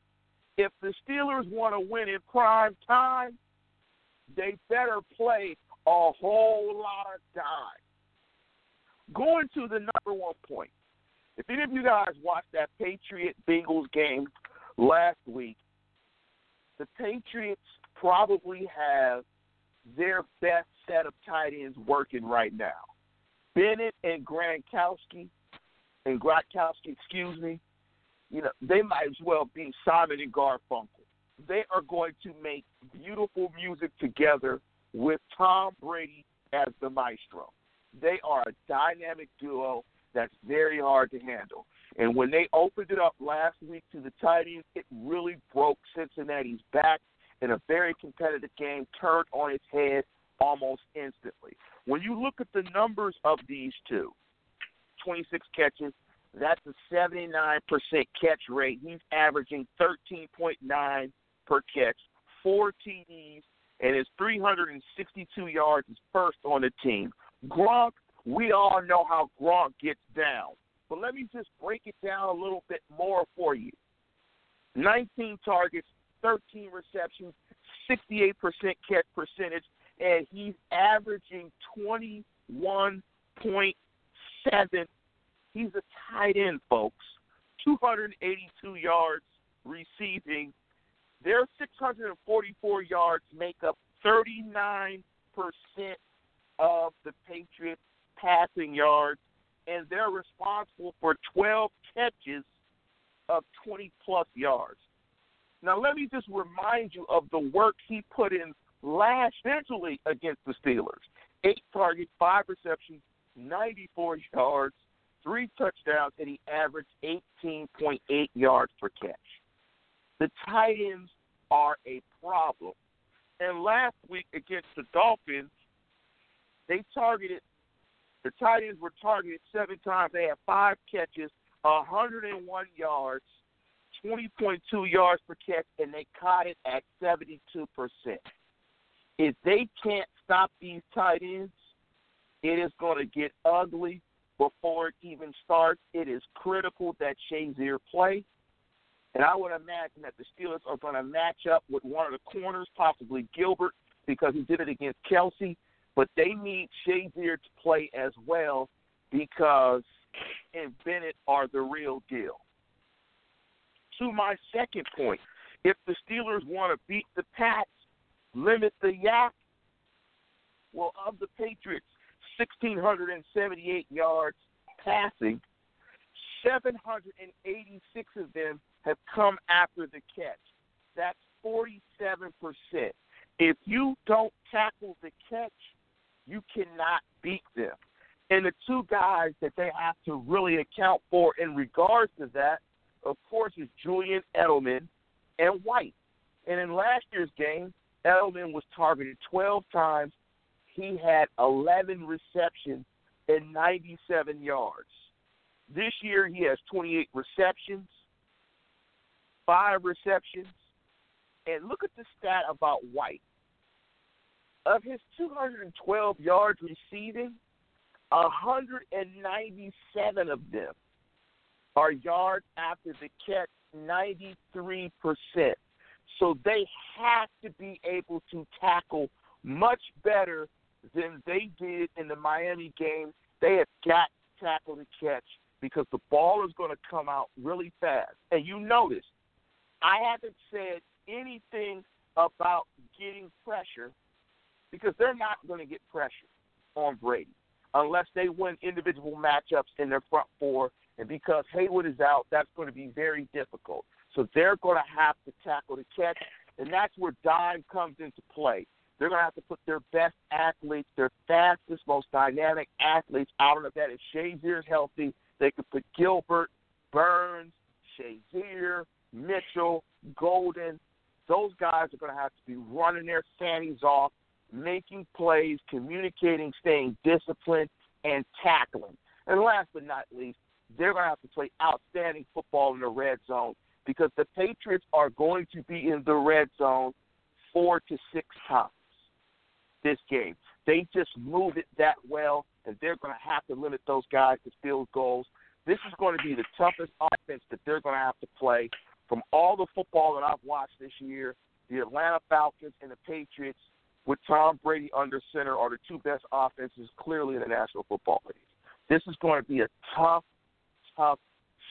[SPEAKER 5] if the Steelers want to win in prime time, they better play a whole lot of time. Going to the number one point. If any of you guys watched that Patriot Bengals game last week, the Patriots probably have their best set of tight ends working right now. Bennett and Gronkowski, and Gronkowski, excuse me, you know, they might as well be Simon and Garfunkel. They are going to make beautiful music together with Tom Brady as the maestro. They are a dynamic duo that's very hard to handle. And when they opened it up last week to the tight ends, it really broke Cincinnati's back, in a very competitive game turned on its head almost instantly. When you look at the numbers of these two, 26 catches, that's a 79% catch rate. He's averaging 13.9 per catch, four TDs, and his 362 yards is first on the team. Gronk, we all know how Gronk gets down. But let me just break it down a little bit more for you. 19 targets, 13 receptions, 68% catch percentage, and he's averaging 21.7. He's a tight end, folks. 282 yards receiving. Their 644 yards make up 39% of the Patriots' passing yards, and they're responsible for 12 catches of 20 plus yards. Now, let me just remind you of the work he put in last century against the Steelers. Eight targets, five receptions, 94 yards, three touchdowns, and he averaged 18.8 yards per catch. The tight ends are a problem. And last week against the Dolphins, they targeted the tight ends were targeted seven times. They had five catches, 101 yards, 20.2 yards per catch, and they caught it at 72%. If they can't stop these tight ends, it is going to get ugly before it even starts. It is critical that Shazier play. And I would imagine that the Steelers are going to match up with one of the corners, possibly Gilbert, because he did it against Kelce. But they need Shazier to play as well because and Bennett are the real deal. To my second point, if the Steelers want to beat the Pats, limit the YAC, well, of the Patriots, 1,678 yards passing, 786 of them have come after the catch. That's 47%. If you don't tackle the catch, you cannot beat them. And the two guys that they have to really account for in regards to that, of course, is Julian Edelman and White. And in last year's game, Edelman was targeted 12 times. He had 11 receptions and 97 yards. This year, he has 28 receptions, five receptions. And look at the stat about White. Of his 212 yards receiving, 197 of them are yards after the catch, 93%. So they have to be able to tackle much better than they did in the Miami game. They have got to tackle the catch because the ball is going to come out really fast. And you notice, I haven't said anything about getting pressure because they're not going to get pressure on Brady unless they win individual matchups in their front four. And because Heyward is out, that's going to be very difficult. So they're going to have to tackle the catch, and that's where dime comes into play. They're going to have to put their best athletes, their fastest, most dynamic athletes out on the bed. If Shazier's healthy, they could put Gilbert, Burns, Shazier, Mitchell, Golden. Those guys are going to have to be running their fannies off, making plays, communicating, staying disciplined, and tackling. And last but not least, they're going to have to play outstanding football in the red zone because the Patriots are going to be in the red zone four to six times this game. They just move it that well, and they're going to have to limit those guys to field goals. This is going to be the toughest offense that they're going to have to play. From all the football that I've watched this year, the Atlanta Falcons and the Patriots, with Tom Brady under center, are the two best offenses clearly in the National Football League. This is going to be a tough, tough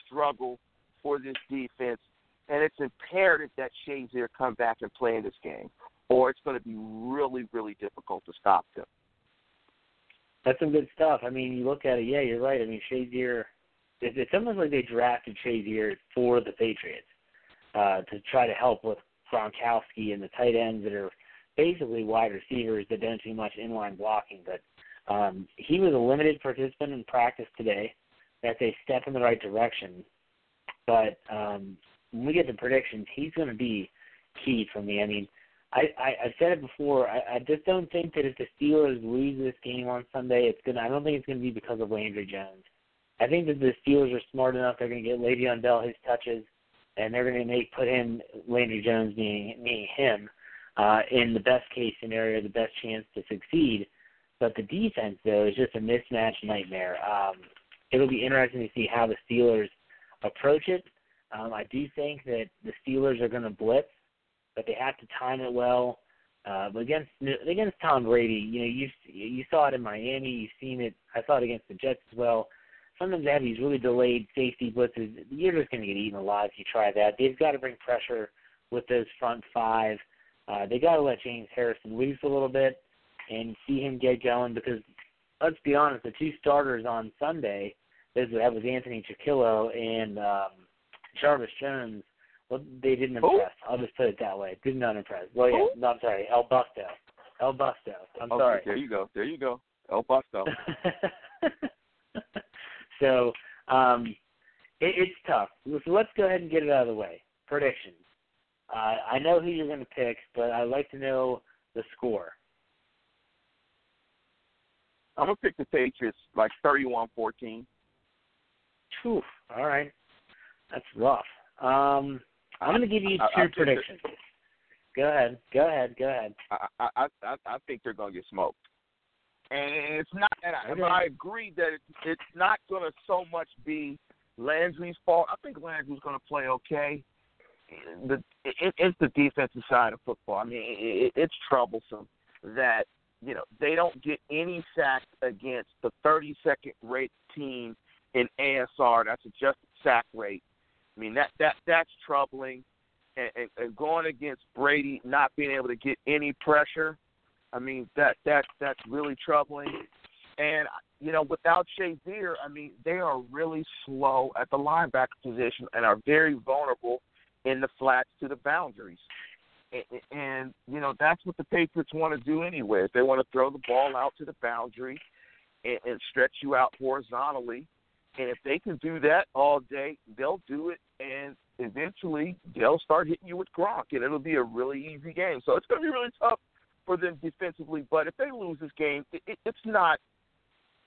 [SPEAKER 5] struggle for this defense, and it's imperative that Shazier come back and play in this game, or it's going to be really, really difficult to stop them.
[SPEAKER 4] That's some good stuff. I mean, you look at it, yeah, you're right. I mean, Shazier, it, it's almost like they drafted Shazier for the Patriots uh, to try to help with Gronkowski and the tight ends that are basically wide receivers that don't do much inline blocking. But um, he was a limited participant in practice today. That's a step in the right direction. But um, when we get to predictions, he's going to be key for me. I mean, I, I I've said it before. I, I just don't think that if the Steelers lose this game on Sunday, it's gonna. I don't think it's gonna be because of Landry Jones. I think that the Steelers are smart enough. They're gonna get Le'Veon Bell his touches, and they're gonna make put him Landry Jones being meaning him uh, in the best case scenario, the best chance to succeed. But the defense though is just a mismatch nightmare. Um, it'll be interesting to see how the Steelers approach it. Um, I do think that the Steelers are going to blitz but they have to time it well. Uh, but against against Tom Brady, you know, you you saw it in Miami, you've seen it. I saw it against the Jets as well. Sometimes they have these really delayed safety blitzes. You're just going to get eaten alive if you try that. They've got to bring pressure with those front five. Uh, they got to let James Harrison loose a little bit and see him get going because let's be honest, the two starters on Sunday, that was Anthony Chickillo and um, Jarvis Jones well, they didn't impress. I'll just put it that way. Did not impress. Well, yeah, no, I'm sorry. El Busto. El Busto. I'm
[SPEAKER 5] okay,
[SPEAKER 4] sorry.
[SPEAKER 5] There you go. There you go. El Busto. (laughs)
[SPEAKER 4] so, um, it, it's tough. So let's go ahead and get it out of the way. Predictions. Uh, I know who you're going to pick, but I'd like to know the score.
[SPEAKER 5] I'm gonna pick the Patriots like 31-14.
[SPEAKER 4] Oof. All right. That's rough. Um, I'm going to give you two
[SPEAKER 5] I, I
[SPEAKER 4] predictions. Go ahead. Go ahead. Go ahead.
[SPEAKER 5] I I I, I think they're going to get smoked. And it's not, and I, okay. I agree that it, it's not going to so much be Landry's fault. I think Landry's going to play okay. The it, it's the defensive side of football. I mean, it, it's troublesome that you know they don't get any sacks against the 32nd rate team in ASR. That's adjusted sack rate I mean that that that's troubling, and, and, and going against Brady not being able to get any pressure. I mean that that that's really troubling. And you know, without Shazier, I mean they are really slow at the linebacker position and are very vulnerable in the flats to the boundaries. And, you know that's what the Patriots want to do anyway. They want to throw the ball out to the boundary and, and stretch you out horizontally and if they can do that all day, they'll do it, and eventually they'll start hitting you with Gronk, and it'll be a really easy game. So it's going to be really tough for them defensively. But if they lose this game, it, it, it's not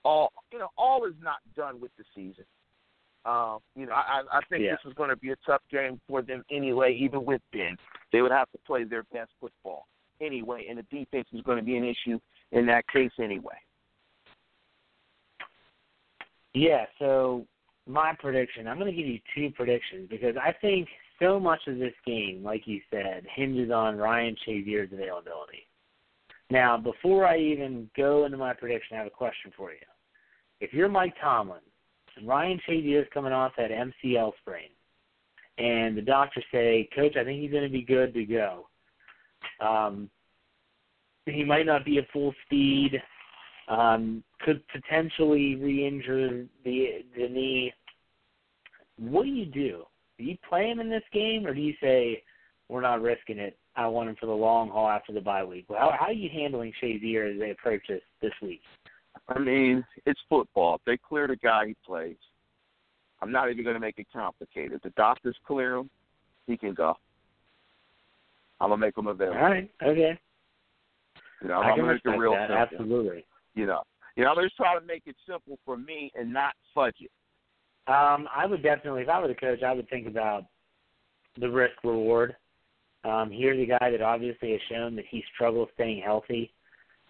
[SPEAKER 5] all you know. All is not done with the season. Um, you know, I, I think
[SPEAKER 4] yeah.
[SPEAKER 5] this is going to be a tough game for them anyway. Even with Ben, they would have to play their best football anyway, and the defense is going to be an issue in that case anyway.
[SPEAKER 4] Yeah, so my prediction, I'm going to give you two predictions because I think so much of this game, like you said, hinges on Ryan Shazier's availability. Now, before I even go into my prediction, I have a question for you. If you're Mike Tomlin, and Ryan Shazier is coming off that MCL sprain, and the doctors say, Coach, I think he's going to be good to go. Um, he might not be at full speed um, could potentially re-injure the the knee. What do you do? Do you play him in this game, or do you say we're not risking it? I want him for the long haul after the bye week. How, how are you handling Shazier as they approach this this week?
[SPEAKER 5] I mean, it's football. If they clear the guy, he plays. I'm not even going to make it complicated. The doctors clear him, he can go. I'm gonna make him available.
[SPEAKER 4] All right. Okay.
[SPEAKER 5] You know,
[SPEAKER 4] I'm
[SPEAKER 5] I can
[SPEAKER 4] make
[SPEAKER 5] it real
[SPEAKER 4] that.
[SPEAKER 5] simple.
[SPEAKER 4] Absolutely.
[SPEAKER 5] You know, you know, I'm just trying to make it simple for me and not fudge it.
[SPEAKER 4] Um, I would definitely, if I were the coach, I would think about the risk reward. Um, here's a guy that obviously has shown that he struggles staying healthy.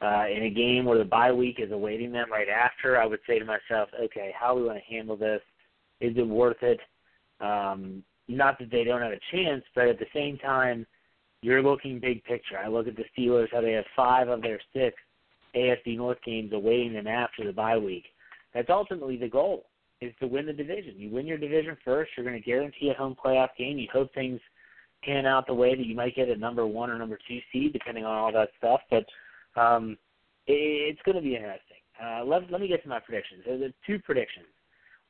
[SPEAKER 4] Uh, in a game where the bye week is awaiting them right after, I would say to myself, okay, how are we going to handle this? Is it worth it? Um, not that they don't have a chance, but at the same time, you're looking big picture. I look at the Steelers, how they have five of their six AFC North games awaiting them after the bye week. That's ultimately the goal is to win the division. You win your division first, you're going to guarantee a home playoff game. You hope things pan out the way that you might get a number one or number two seed, depending on all that stuff. But um, it, it's going to be interesting. Uh, let, let me get to my predictions. There's two predictions.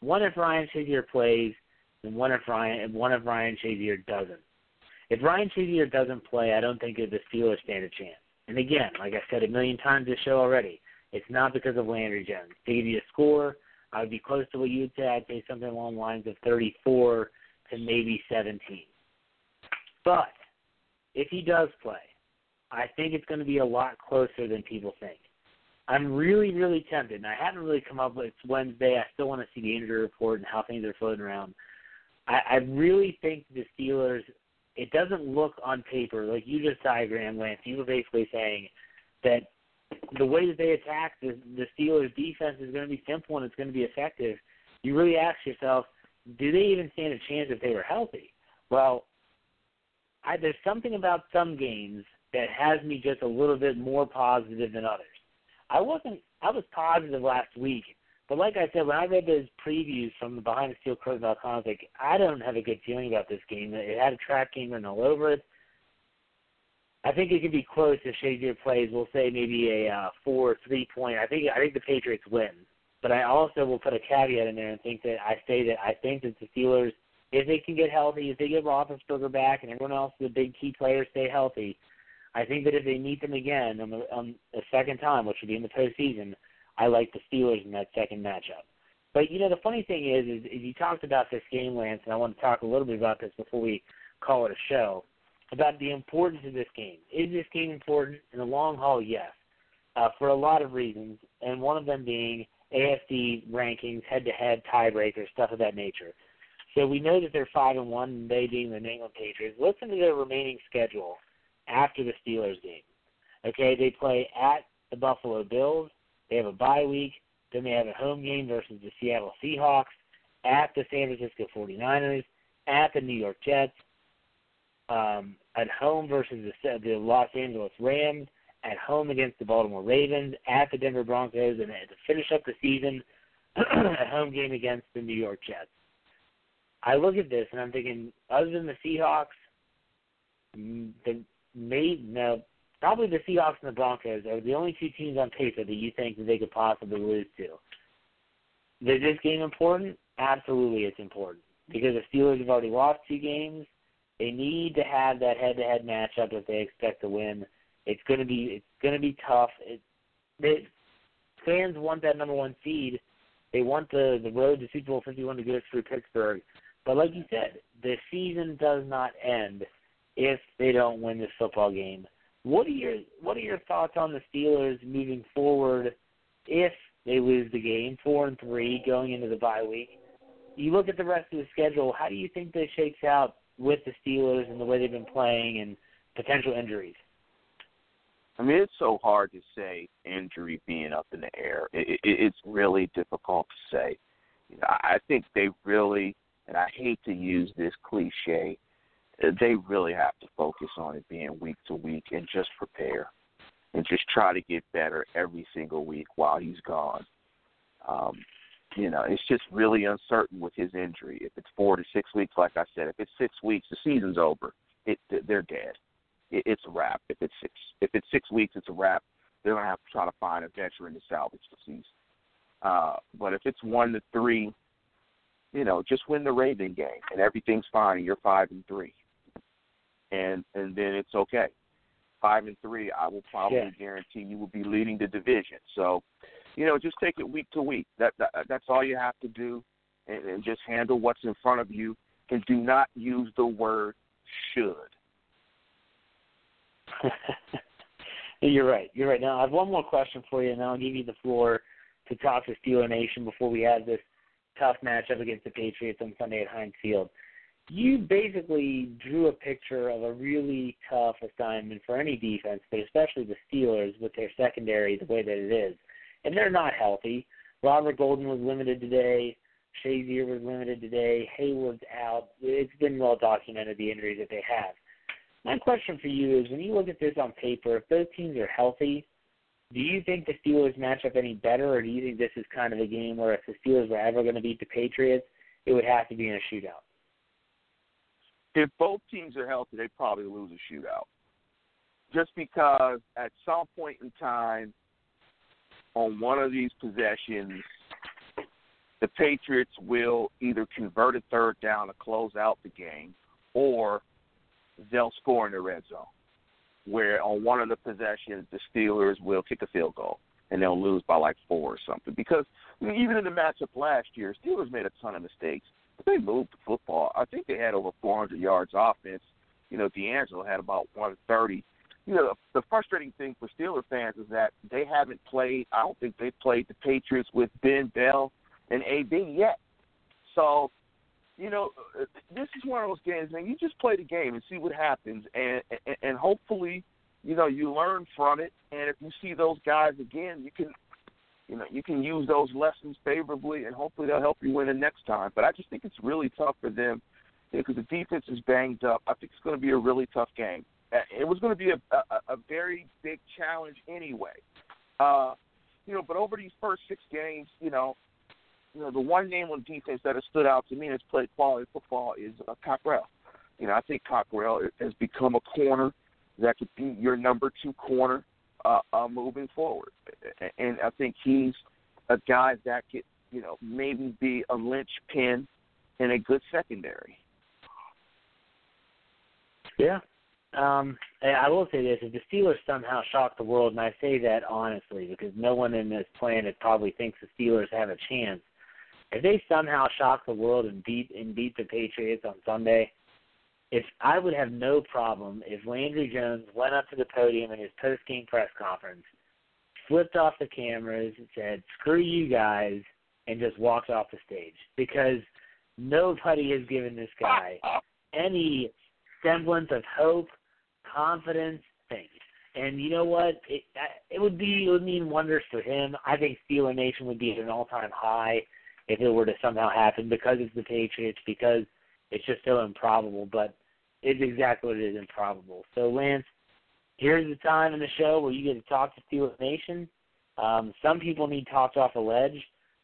[SPEAKER 4] One if Ryan Shazier plays, and one if Ryan one if Ryan Shazier doesn't. If Ryan Shazier doesn't play, I don't think the Steelers stand a chance. And again, like I said a million times this show already, it's not because of Landry Jones. To give you a score, I would be close to what you would say. I'd say something along the lines of 34 to maybe 17. But if he does play, I think it's going to be a lot closer than people think. I'm really, really tempted, and I haven't really come up with it's Wednesday. I still want to see the injury report and how things are floating around. I, I really think the Steelers. It doesn't look on paper like you just diagrammed, Lance. You were basically saying that the way that they attack the, the Steelers' defense is going to be simple and it's going to be effective. You really ask yourself, do they even stand a chance if they were healthy? Well, I, there's something about some games that has me just a little bit more positive than others. I wasn't. I was positive last week, but like I said, when I read those previews from the BehindTheSteelCurtain.com, I was like, I don't have a good feeling about this game. It had a trap game written all over it. I think it could be close if Shazier plays. We'll say maybe a uh, four, three point. I think I think the Patriots win, but I also will put a caveat in there and think that I say that I think that the Steelers, if they can get healthy, if they get Roethlisberger back and everyone else, the big key players stay healthy, I think that if they meet them again on the, on the second time, which would be in the postseason, I like the Steelers in that second matchup. But you know, the funny thing is, is, is you talked about this game, Lance, and I want to talk a little bit about this before we call it a show about the importance of this game. Is this game important in the long haul? Yes, uh, for a lot of reasons, and one of them being AFC rankings, head-to-head tiebreakers, stuff of that nature. So we know that they're five and one, they being the New England Patriots. Listen to their remaining schedule after the Steelers game. Okay, they play at the Buffalo Bills. They have a bye week. Then they have a home game versus the Seattle Seahawks, at the San Francisco 49ers, at the New York Jets, um, at home versus the, the Los Angeles Rams, at home against the Baltimore Ravens, at the Denver Broncos, and to finish up the season, (clears throat) a home game against the New York Jets. I look at this and I'm thinking, other than the Seahawks, the may no probably the Seahawks and the Broncos are the only two teams on paper that you think that they could possibly lose to. Is this game important? Absolutely, it's important because the Steelers have already lost two games. They need to have that head-to-head matchup if they expect to win. It's going to be it's going to be tough. It, they, fans want that number one seed. They want the the road to Super Bowl 51 to go through Pittsburgh. But like you said, the season does not end if they don't win this football game. What are your What are your thoughts on the Steelers moving forward if they lose the game, four and three, going into the bye week? You look at the rest of the schedule. How do you think this shakes out with the Steelers and the way they've been playing and potential injuries?
[SPEAKER 5] I mean, it's so hard to say injury being up in the air. It, it, it's really difficult to say. You know, I think they really, and I hate to use this cliche, they really have to focus on it being week to week and just prepare and just try to get better every single week while he's gone. Um, you know, it's just really uncertain with his injury. If it's four to six weeks, like I said, if it's six weeks, the season's over. It they're dead. It, it's a wrap. If it's six, if it's six weeks, it's a wrap. They're gonna have to try to find a veteran to salvage the season. Uh, but if it's one to three, you know, just win the Raven game and everything's fine. You're five and three, and and then it's okay. Five and three, I will probably
[SPEAKER 4] yeah.
[SPEAKER 5] guarantee you will be leading the division. So you know, just take it week to week. That, that that's all you have to do, and, and just handle what's in front of you, and do not use the word should. (laughs)
[SPEAKER 4] You're right. You're right. Now I have one more question for you, and I'll give you the floor to talk to Steeler Nation before we have this tough matchup against the Patriots on Sunday at Heinz Field. You basically drew a picture of a really tough assignment for any defense, but especially the Steelers with their secondary the way that it is and they're not healthy. Robert Golden was limited today. Shazier was limited today. Heyward's out. It's been well documented the injuries that they have. My question for you is when you look at this on paper, if those teams are healthy, do you think the Steelers match up any better, or do you think this is kind of a game where if the Steelers were ever going to beat the Patriots, it would have to be in a shootout?
[SPEAKER 5] If both teams are healthy, they probably lose a shootout. Just because at some point in time, on one of these possessions, the Patriots will either convert a third down to close out the game, or they'll score in the red zone. Where on one of the possessions, the Steelers will kick a field goal and they'll lose by like four or something. Because I mean, even in the matchup last year, Steelers made a ton of mistakes, they moved the football. I think they had over 400 yards offense. You know, DeAngelo had about 130 you know, the frustrating thing for Steeler fans is that they haven't played. I don't think they've played the Patriots with Ben Bell and AB yet. So, you know, uh, this is one of those games, man. You just play the game and see what happens, and and, and hopefully, you know, you learn from it. And if you see those guys again, you can, you know, you can use those lessons favorably, and hopefully they'll help you win the next time. But I just think it's really tough for them because the defense is banged up. I think it's going to be a really tough game. It was going to be a, a, a very big challenge anyway. Uh, you know, but over these first six games, you know, you know, the one name on defense that has stood out to me and has played quality football is uh, Cockrell. You know, I think Cockrell has become a corner that could be your number two corner uh, uh, moving forward, and I think he's a guy that could, you know, maybe be a linchpin in a good secondary.
[SPEAKER 4] Yeah, um, I will say this: if the Steelers somehow shock the world, and I say that honestly because no one in this planet probably thinks the Steelers have a chance. If they somehow shock the world and beat and beat the Patriots on Sunday, if I would have no problem if Landry Jones went up to the podium in his post game press conference, flipped off the cameras, and said "Screw you guys," and just walked off the stage because nobody has given this guy any semblance of hope confidence thing. And you know what? It it would be it would mean wonders for him. I think Steeler Nation would be at an all time high if it were to somehow happen because it's the Patriots because it's just so improbable. But it's exactly what it is improbable. So Lance, here's the time in the show where you get to talk to Steeler Nation. Um, some people need talked off a ledge.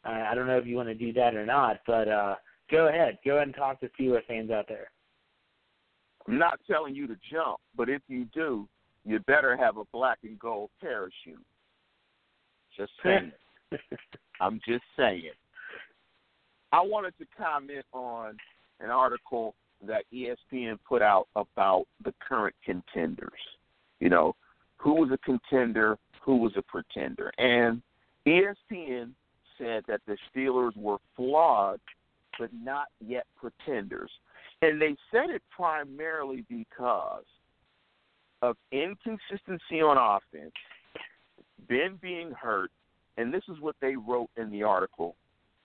[SPEAKER 4] Uh, I don't know if you want to do that or not, but uh, go ahead. Go ahead and talk to Steeler fans out there.
[SPEAKER 5] I'm not telling you to jump, but if you do, you better have a black and gold parachute. Just saying. (laughs) I'm just saying. I wanted to comment on an article that ESPN put out about the current contenders. You know, who was a contender, who was a pretender. And ESPN said that the Steelers were flawed, but not yet pretenders. And they said it primarily because of inconsistency on offense, Ben being hurt, and this is what they wrote in the article.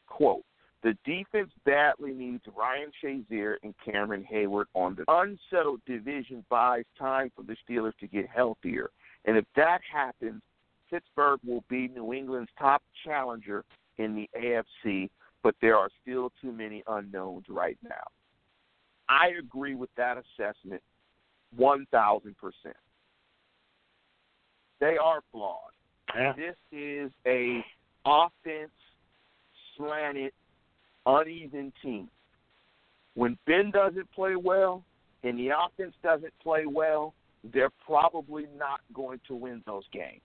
[SPEAKER 5] Quote, the defense badly needs Ryan Shazier and Cameron Heyward on the unsettled division buys time for the Steelers to get healthier. And if that happens, Pittsburgh will be New England's top challenger in the AFC, but there are still too many unknowns right now. I agree with that assessment 1,000%. They are flawed.
[SPEAKER 4] Yeah.
[SPEAKER 5] This is a offense slanted, uneven team. When Ben doesn't play well and the offense doesn't play well, they're probably not going to win those games.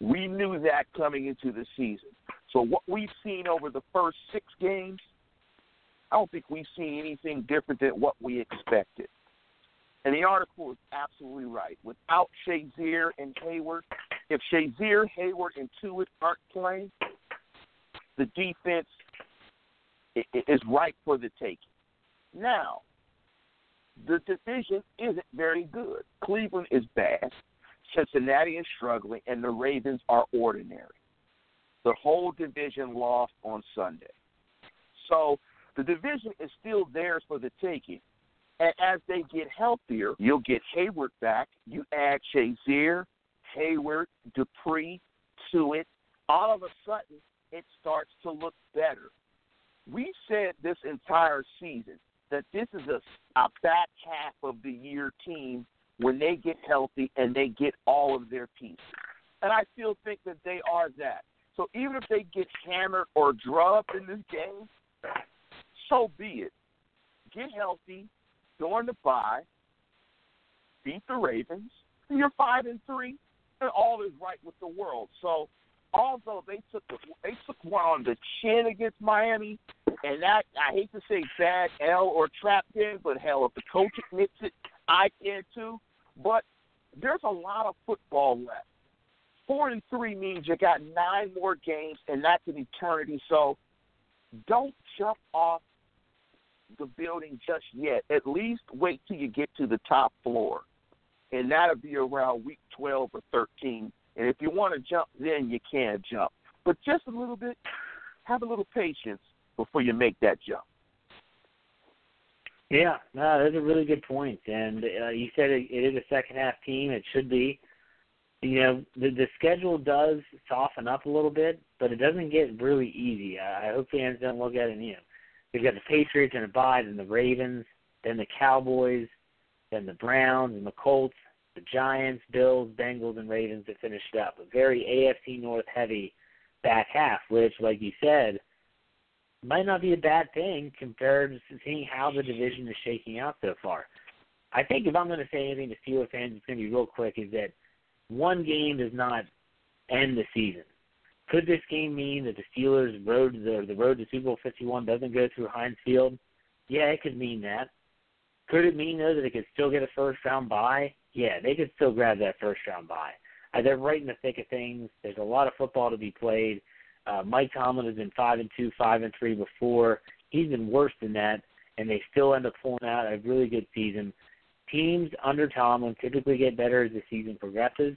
[SPEAKER 5] We knew that coming into the season. So what we've seen over the first six games I don't think we've seen anything different than what we expected. And the article is absolutely right. Without Shazier and Heyward, if Shazier, Heyward, and Tuitt aren't playing, the defense is ripe for the taking. Now, the division isn't very good. Cleveland is bad. Cincinnati is struggling, and the Ravens are ordinary. The whole division lost on Sunday. So the division is still theirs for the taking. And as they get healthier, you'll get Heyward back. You add Shazier, Heyward, Dupree to it. All of a sudden, it starts to look better. We said this entire season that this is a, a back half of the year team when they get healthy and they get all of their pieces. And I still think that they are that. So even if they get hammered or drubbed in this game, so be it. Get healthy during the bye, beat the Ravens, and you're five and three, and all is right with the world. So although they took they took one on the chin against Miami, and that I hate to say bad L or trapped in, but hell, if the coach admits it, I can too. But there's a lot of football left. Four and three means you got nine more games, and that's an eternity. So don't jump off the building just yet. At least wait till you get to the top floor. and that'll be around week 12 or 13. And if you want to jump, then you can jump. But just a little bit, have a little patience before you make that jump.
[SPEAKER 4] Yeah, no, those are really good points. And uh, you said it, it is a second half team. It should be. You know, the the schedule does soften up a little bit, but it doesn't get really easy. I, I hope fans don't look at it. And, you know, they've got the Patriots and the bye, then the Ravens, then the Cowboys, then the Browns and the Colts, the Giants, Bills, Bengals, and Ravens to finish it up. A very AFC North heavy back half, which, like you said, might not be a bad thing compared to seeing how the division is shaking out so far. I think if I'm going to say anything to Steelers fans, it's going to be real quick. Is that one game does not end the season. Could this game mean that the Steelers' road the the road to Super Bowl 51 doesn't go through Heinz Field? Yeah, it could mean that. Could it mean though that they could still get a first round bye? Yeah, they could still grab that first round bye. Uh, they're right in the thick of things. There's a lot of football to be played. Uh, Mike Tomlin has been five and two, five and three before. He's been worse than that, and they still end up pulling out a really good season. Teams under Tomlin typically get better as the season progresses,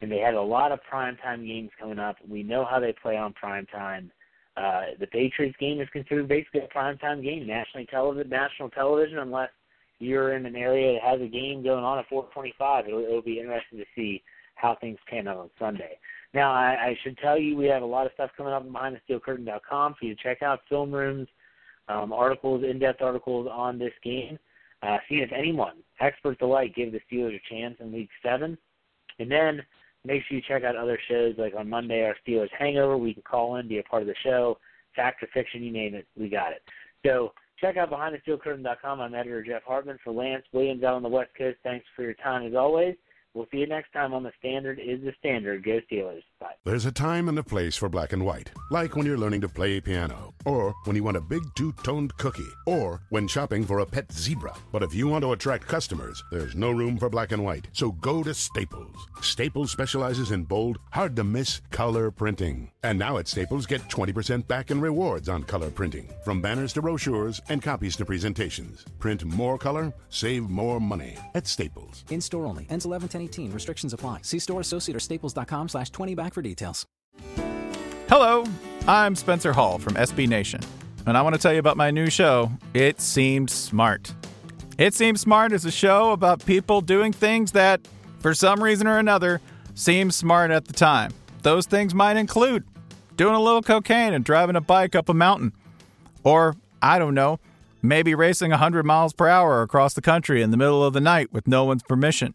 [SPEAKER 4] and they had a lot of primetime games coming up. We know how they play on primetime. Uh, the Patriots game is considered basically a primetime game, nationally television, national television, unless you're in an area that has a game going on at 425. It'll, it'll be interesting to see how things pan out on Sunday. Now, I, I should tell you we have a lot of stuff coming up on BehindTheSteelCurtain.com for you to check out, film rooms, um, articles, in-depth articles on this game. Uh, see if anyone, experts alike, give the Steelers a chance in Week 7. And then make sure you check out other shows like on Monday, our Steelers Hangover. We can call in, be a part of the show. Fact or fiction, you name it, we got it. So check out BehindTheSteelCurtain.com. I'm editor Jeff Hartman for Lance Williams out on the West Coast. Thanks for your time as always. We'll see you next time on The Standard is the Standard. Go Steelers. Bye.
[SPEAKER 11] There's a time and a place for black and white, like when you're learning to play piano, or when you want a big two toned cookie, or when shopping for a pet zebra. But if you want to attract customers, there's no room for black and white. So go to Staples. Staples specializes in bold, hard to miss color printing. And now at Staples, get 20% back in rewards on color printing, from banners to brochures and copies to presentations. Print more color, save more money at Staples.
[SPEAKER 12] In store only. Ends 11 10 18. Restrictions apply. See store associate or staples.com slash 20 back for details.
[SPEAKER 13] Hello, I'm Spencer Hall from SB Nation, and I want to tell you about my new show, It Seemed Smart. It Seems Smart is a show about people doing things that, for some reason or another, seem smart at the time. Those things might include doing a little cocaine and driving a bike up a mountain. Or, I don't know, maybe racing 100 miles per hour across the country in the middle of the night with no one's permission.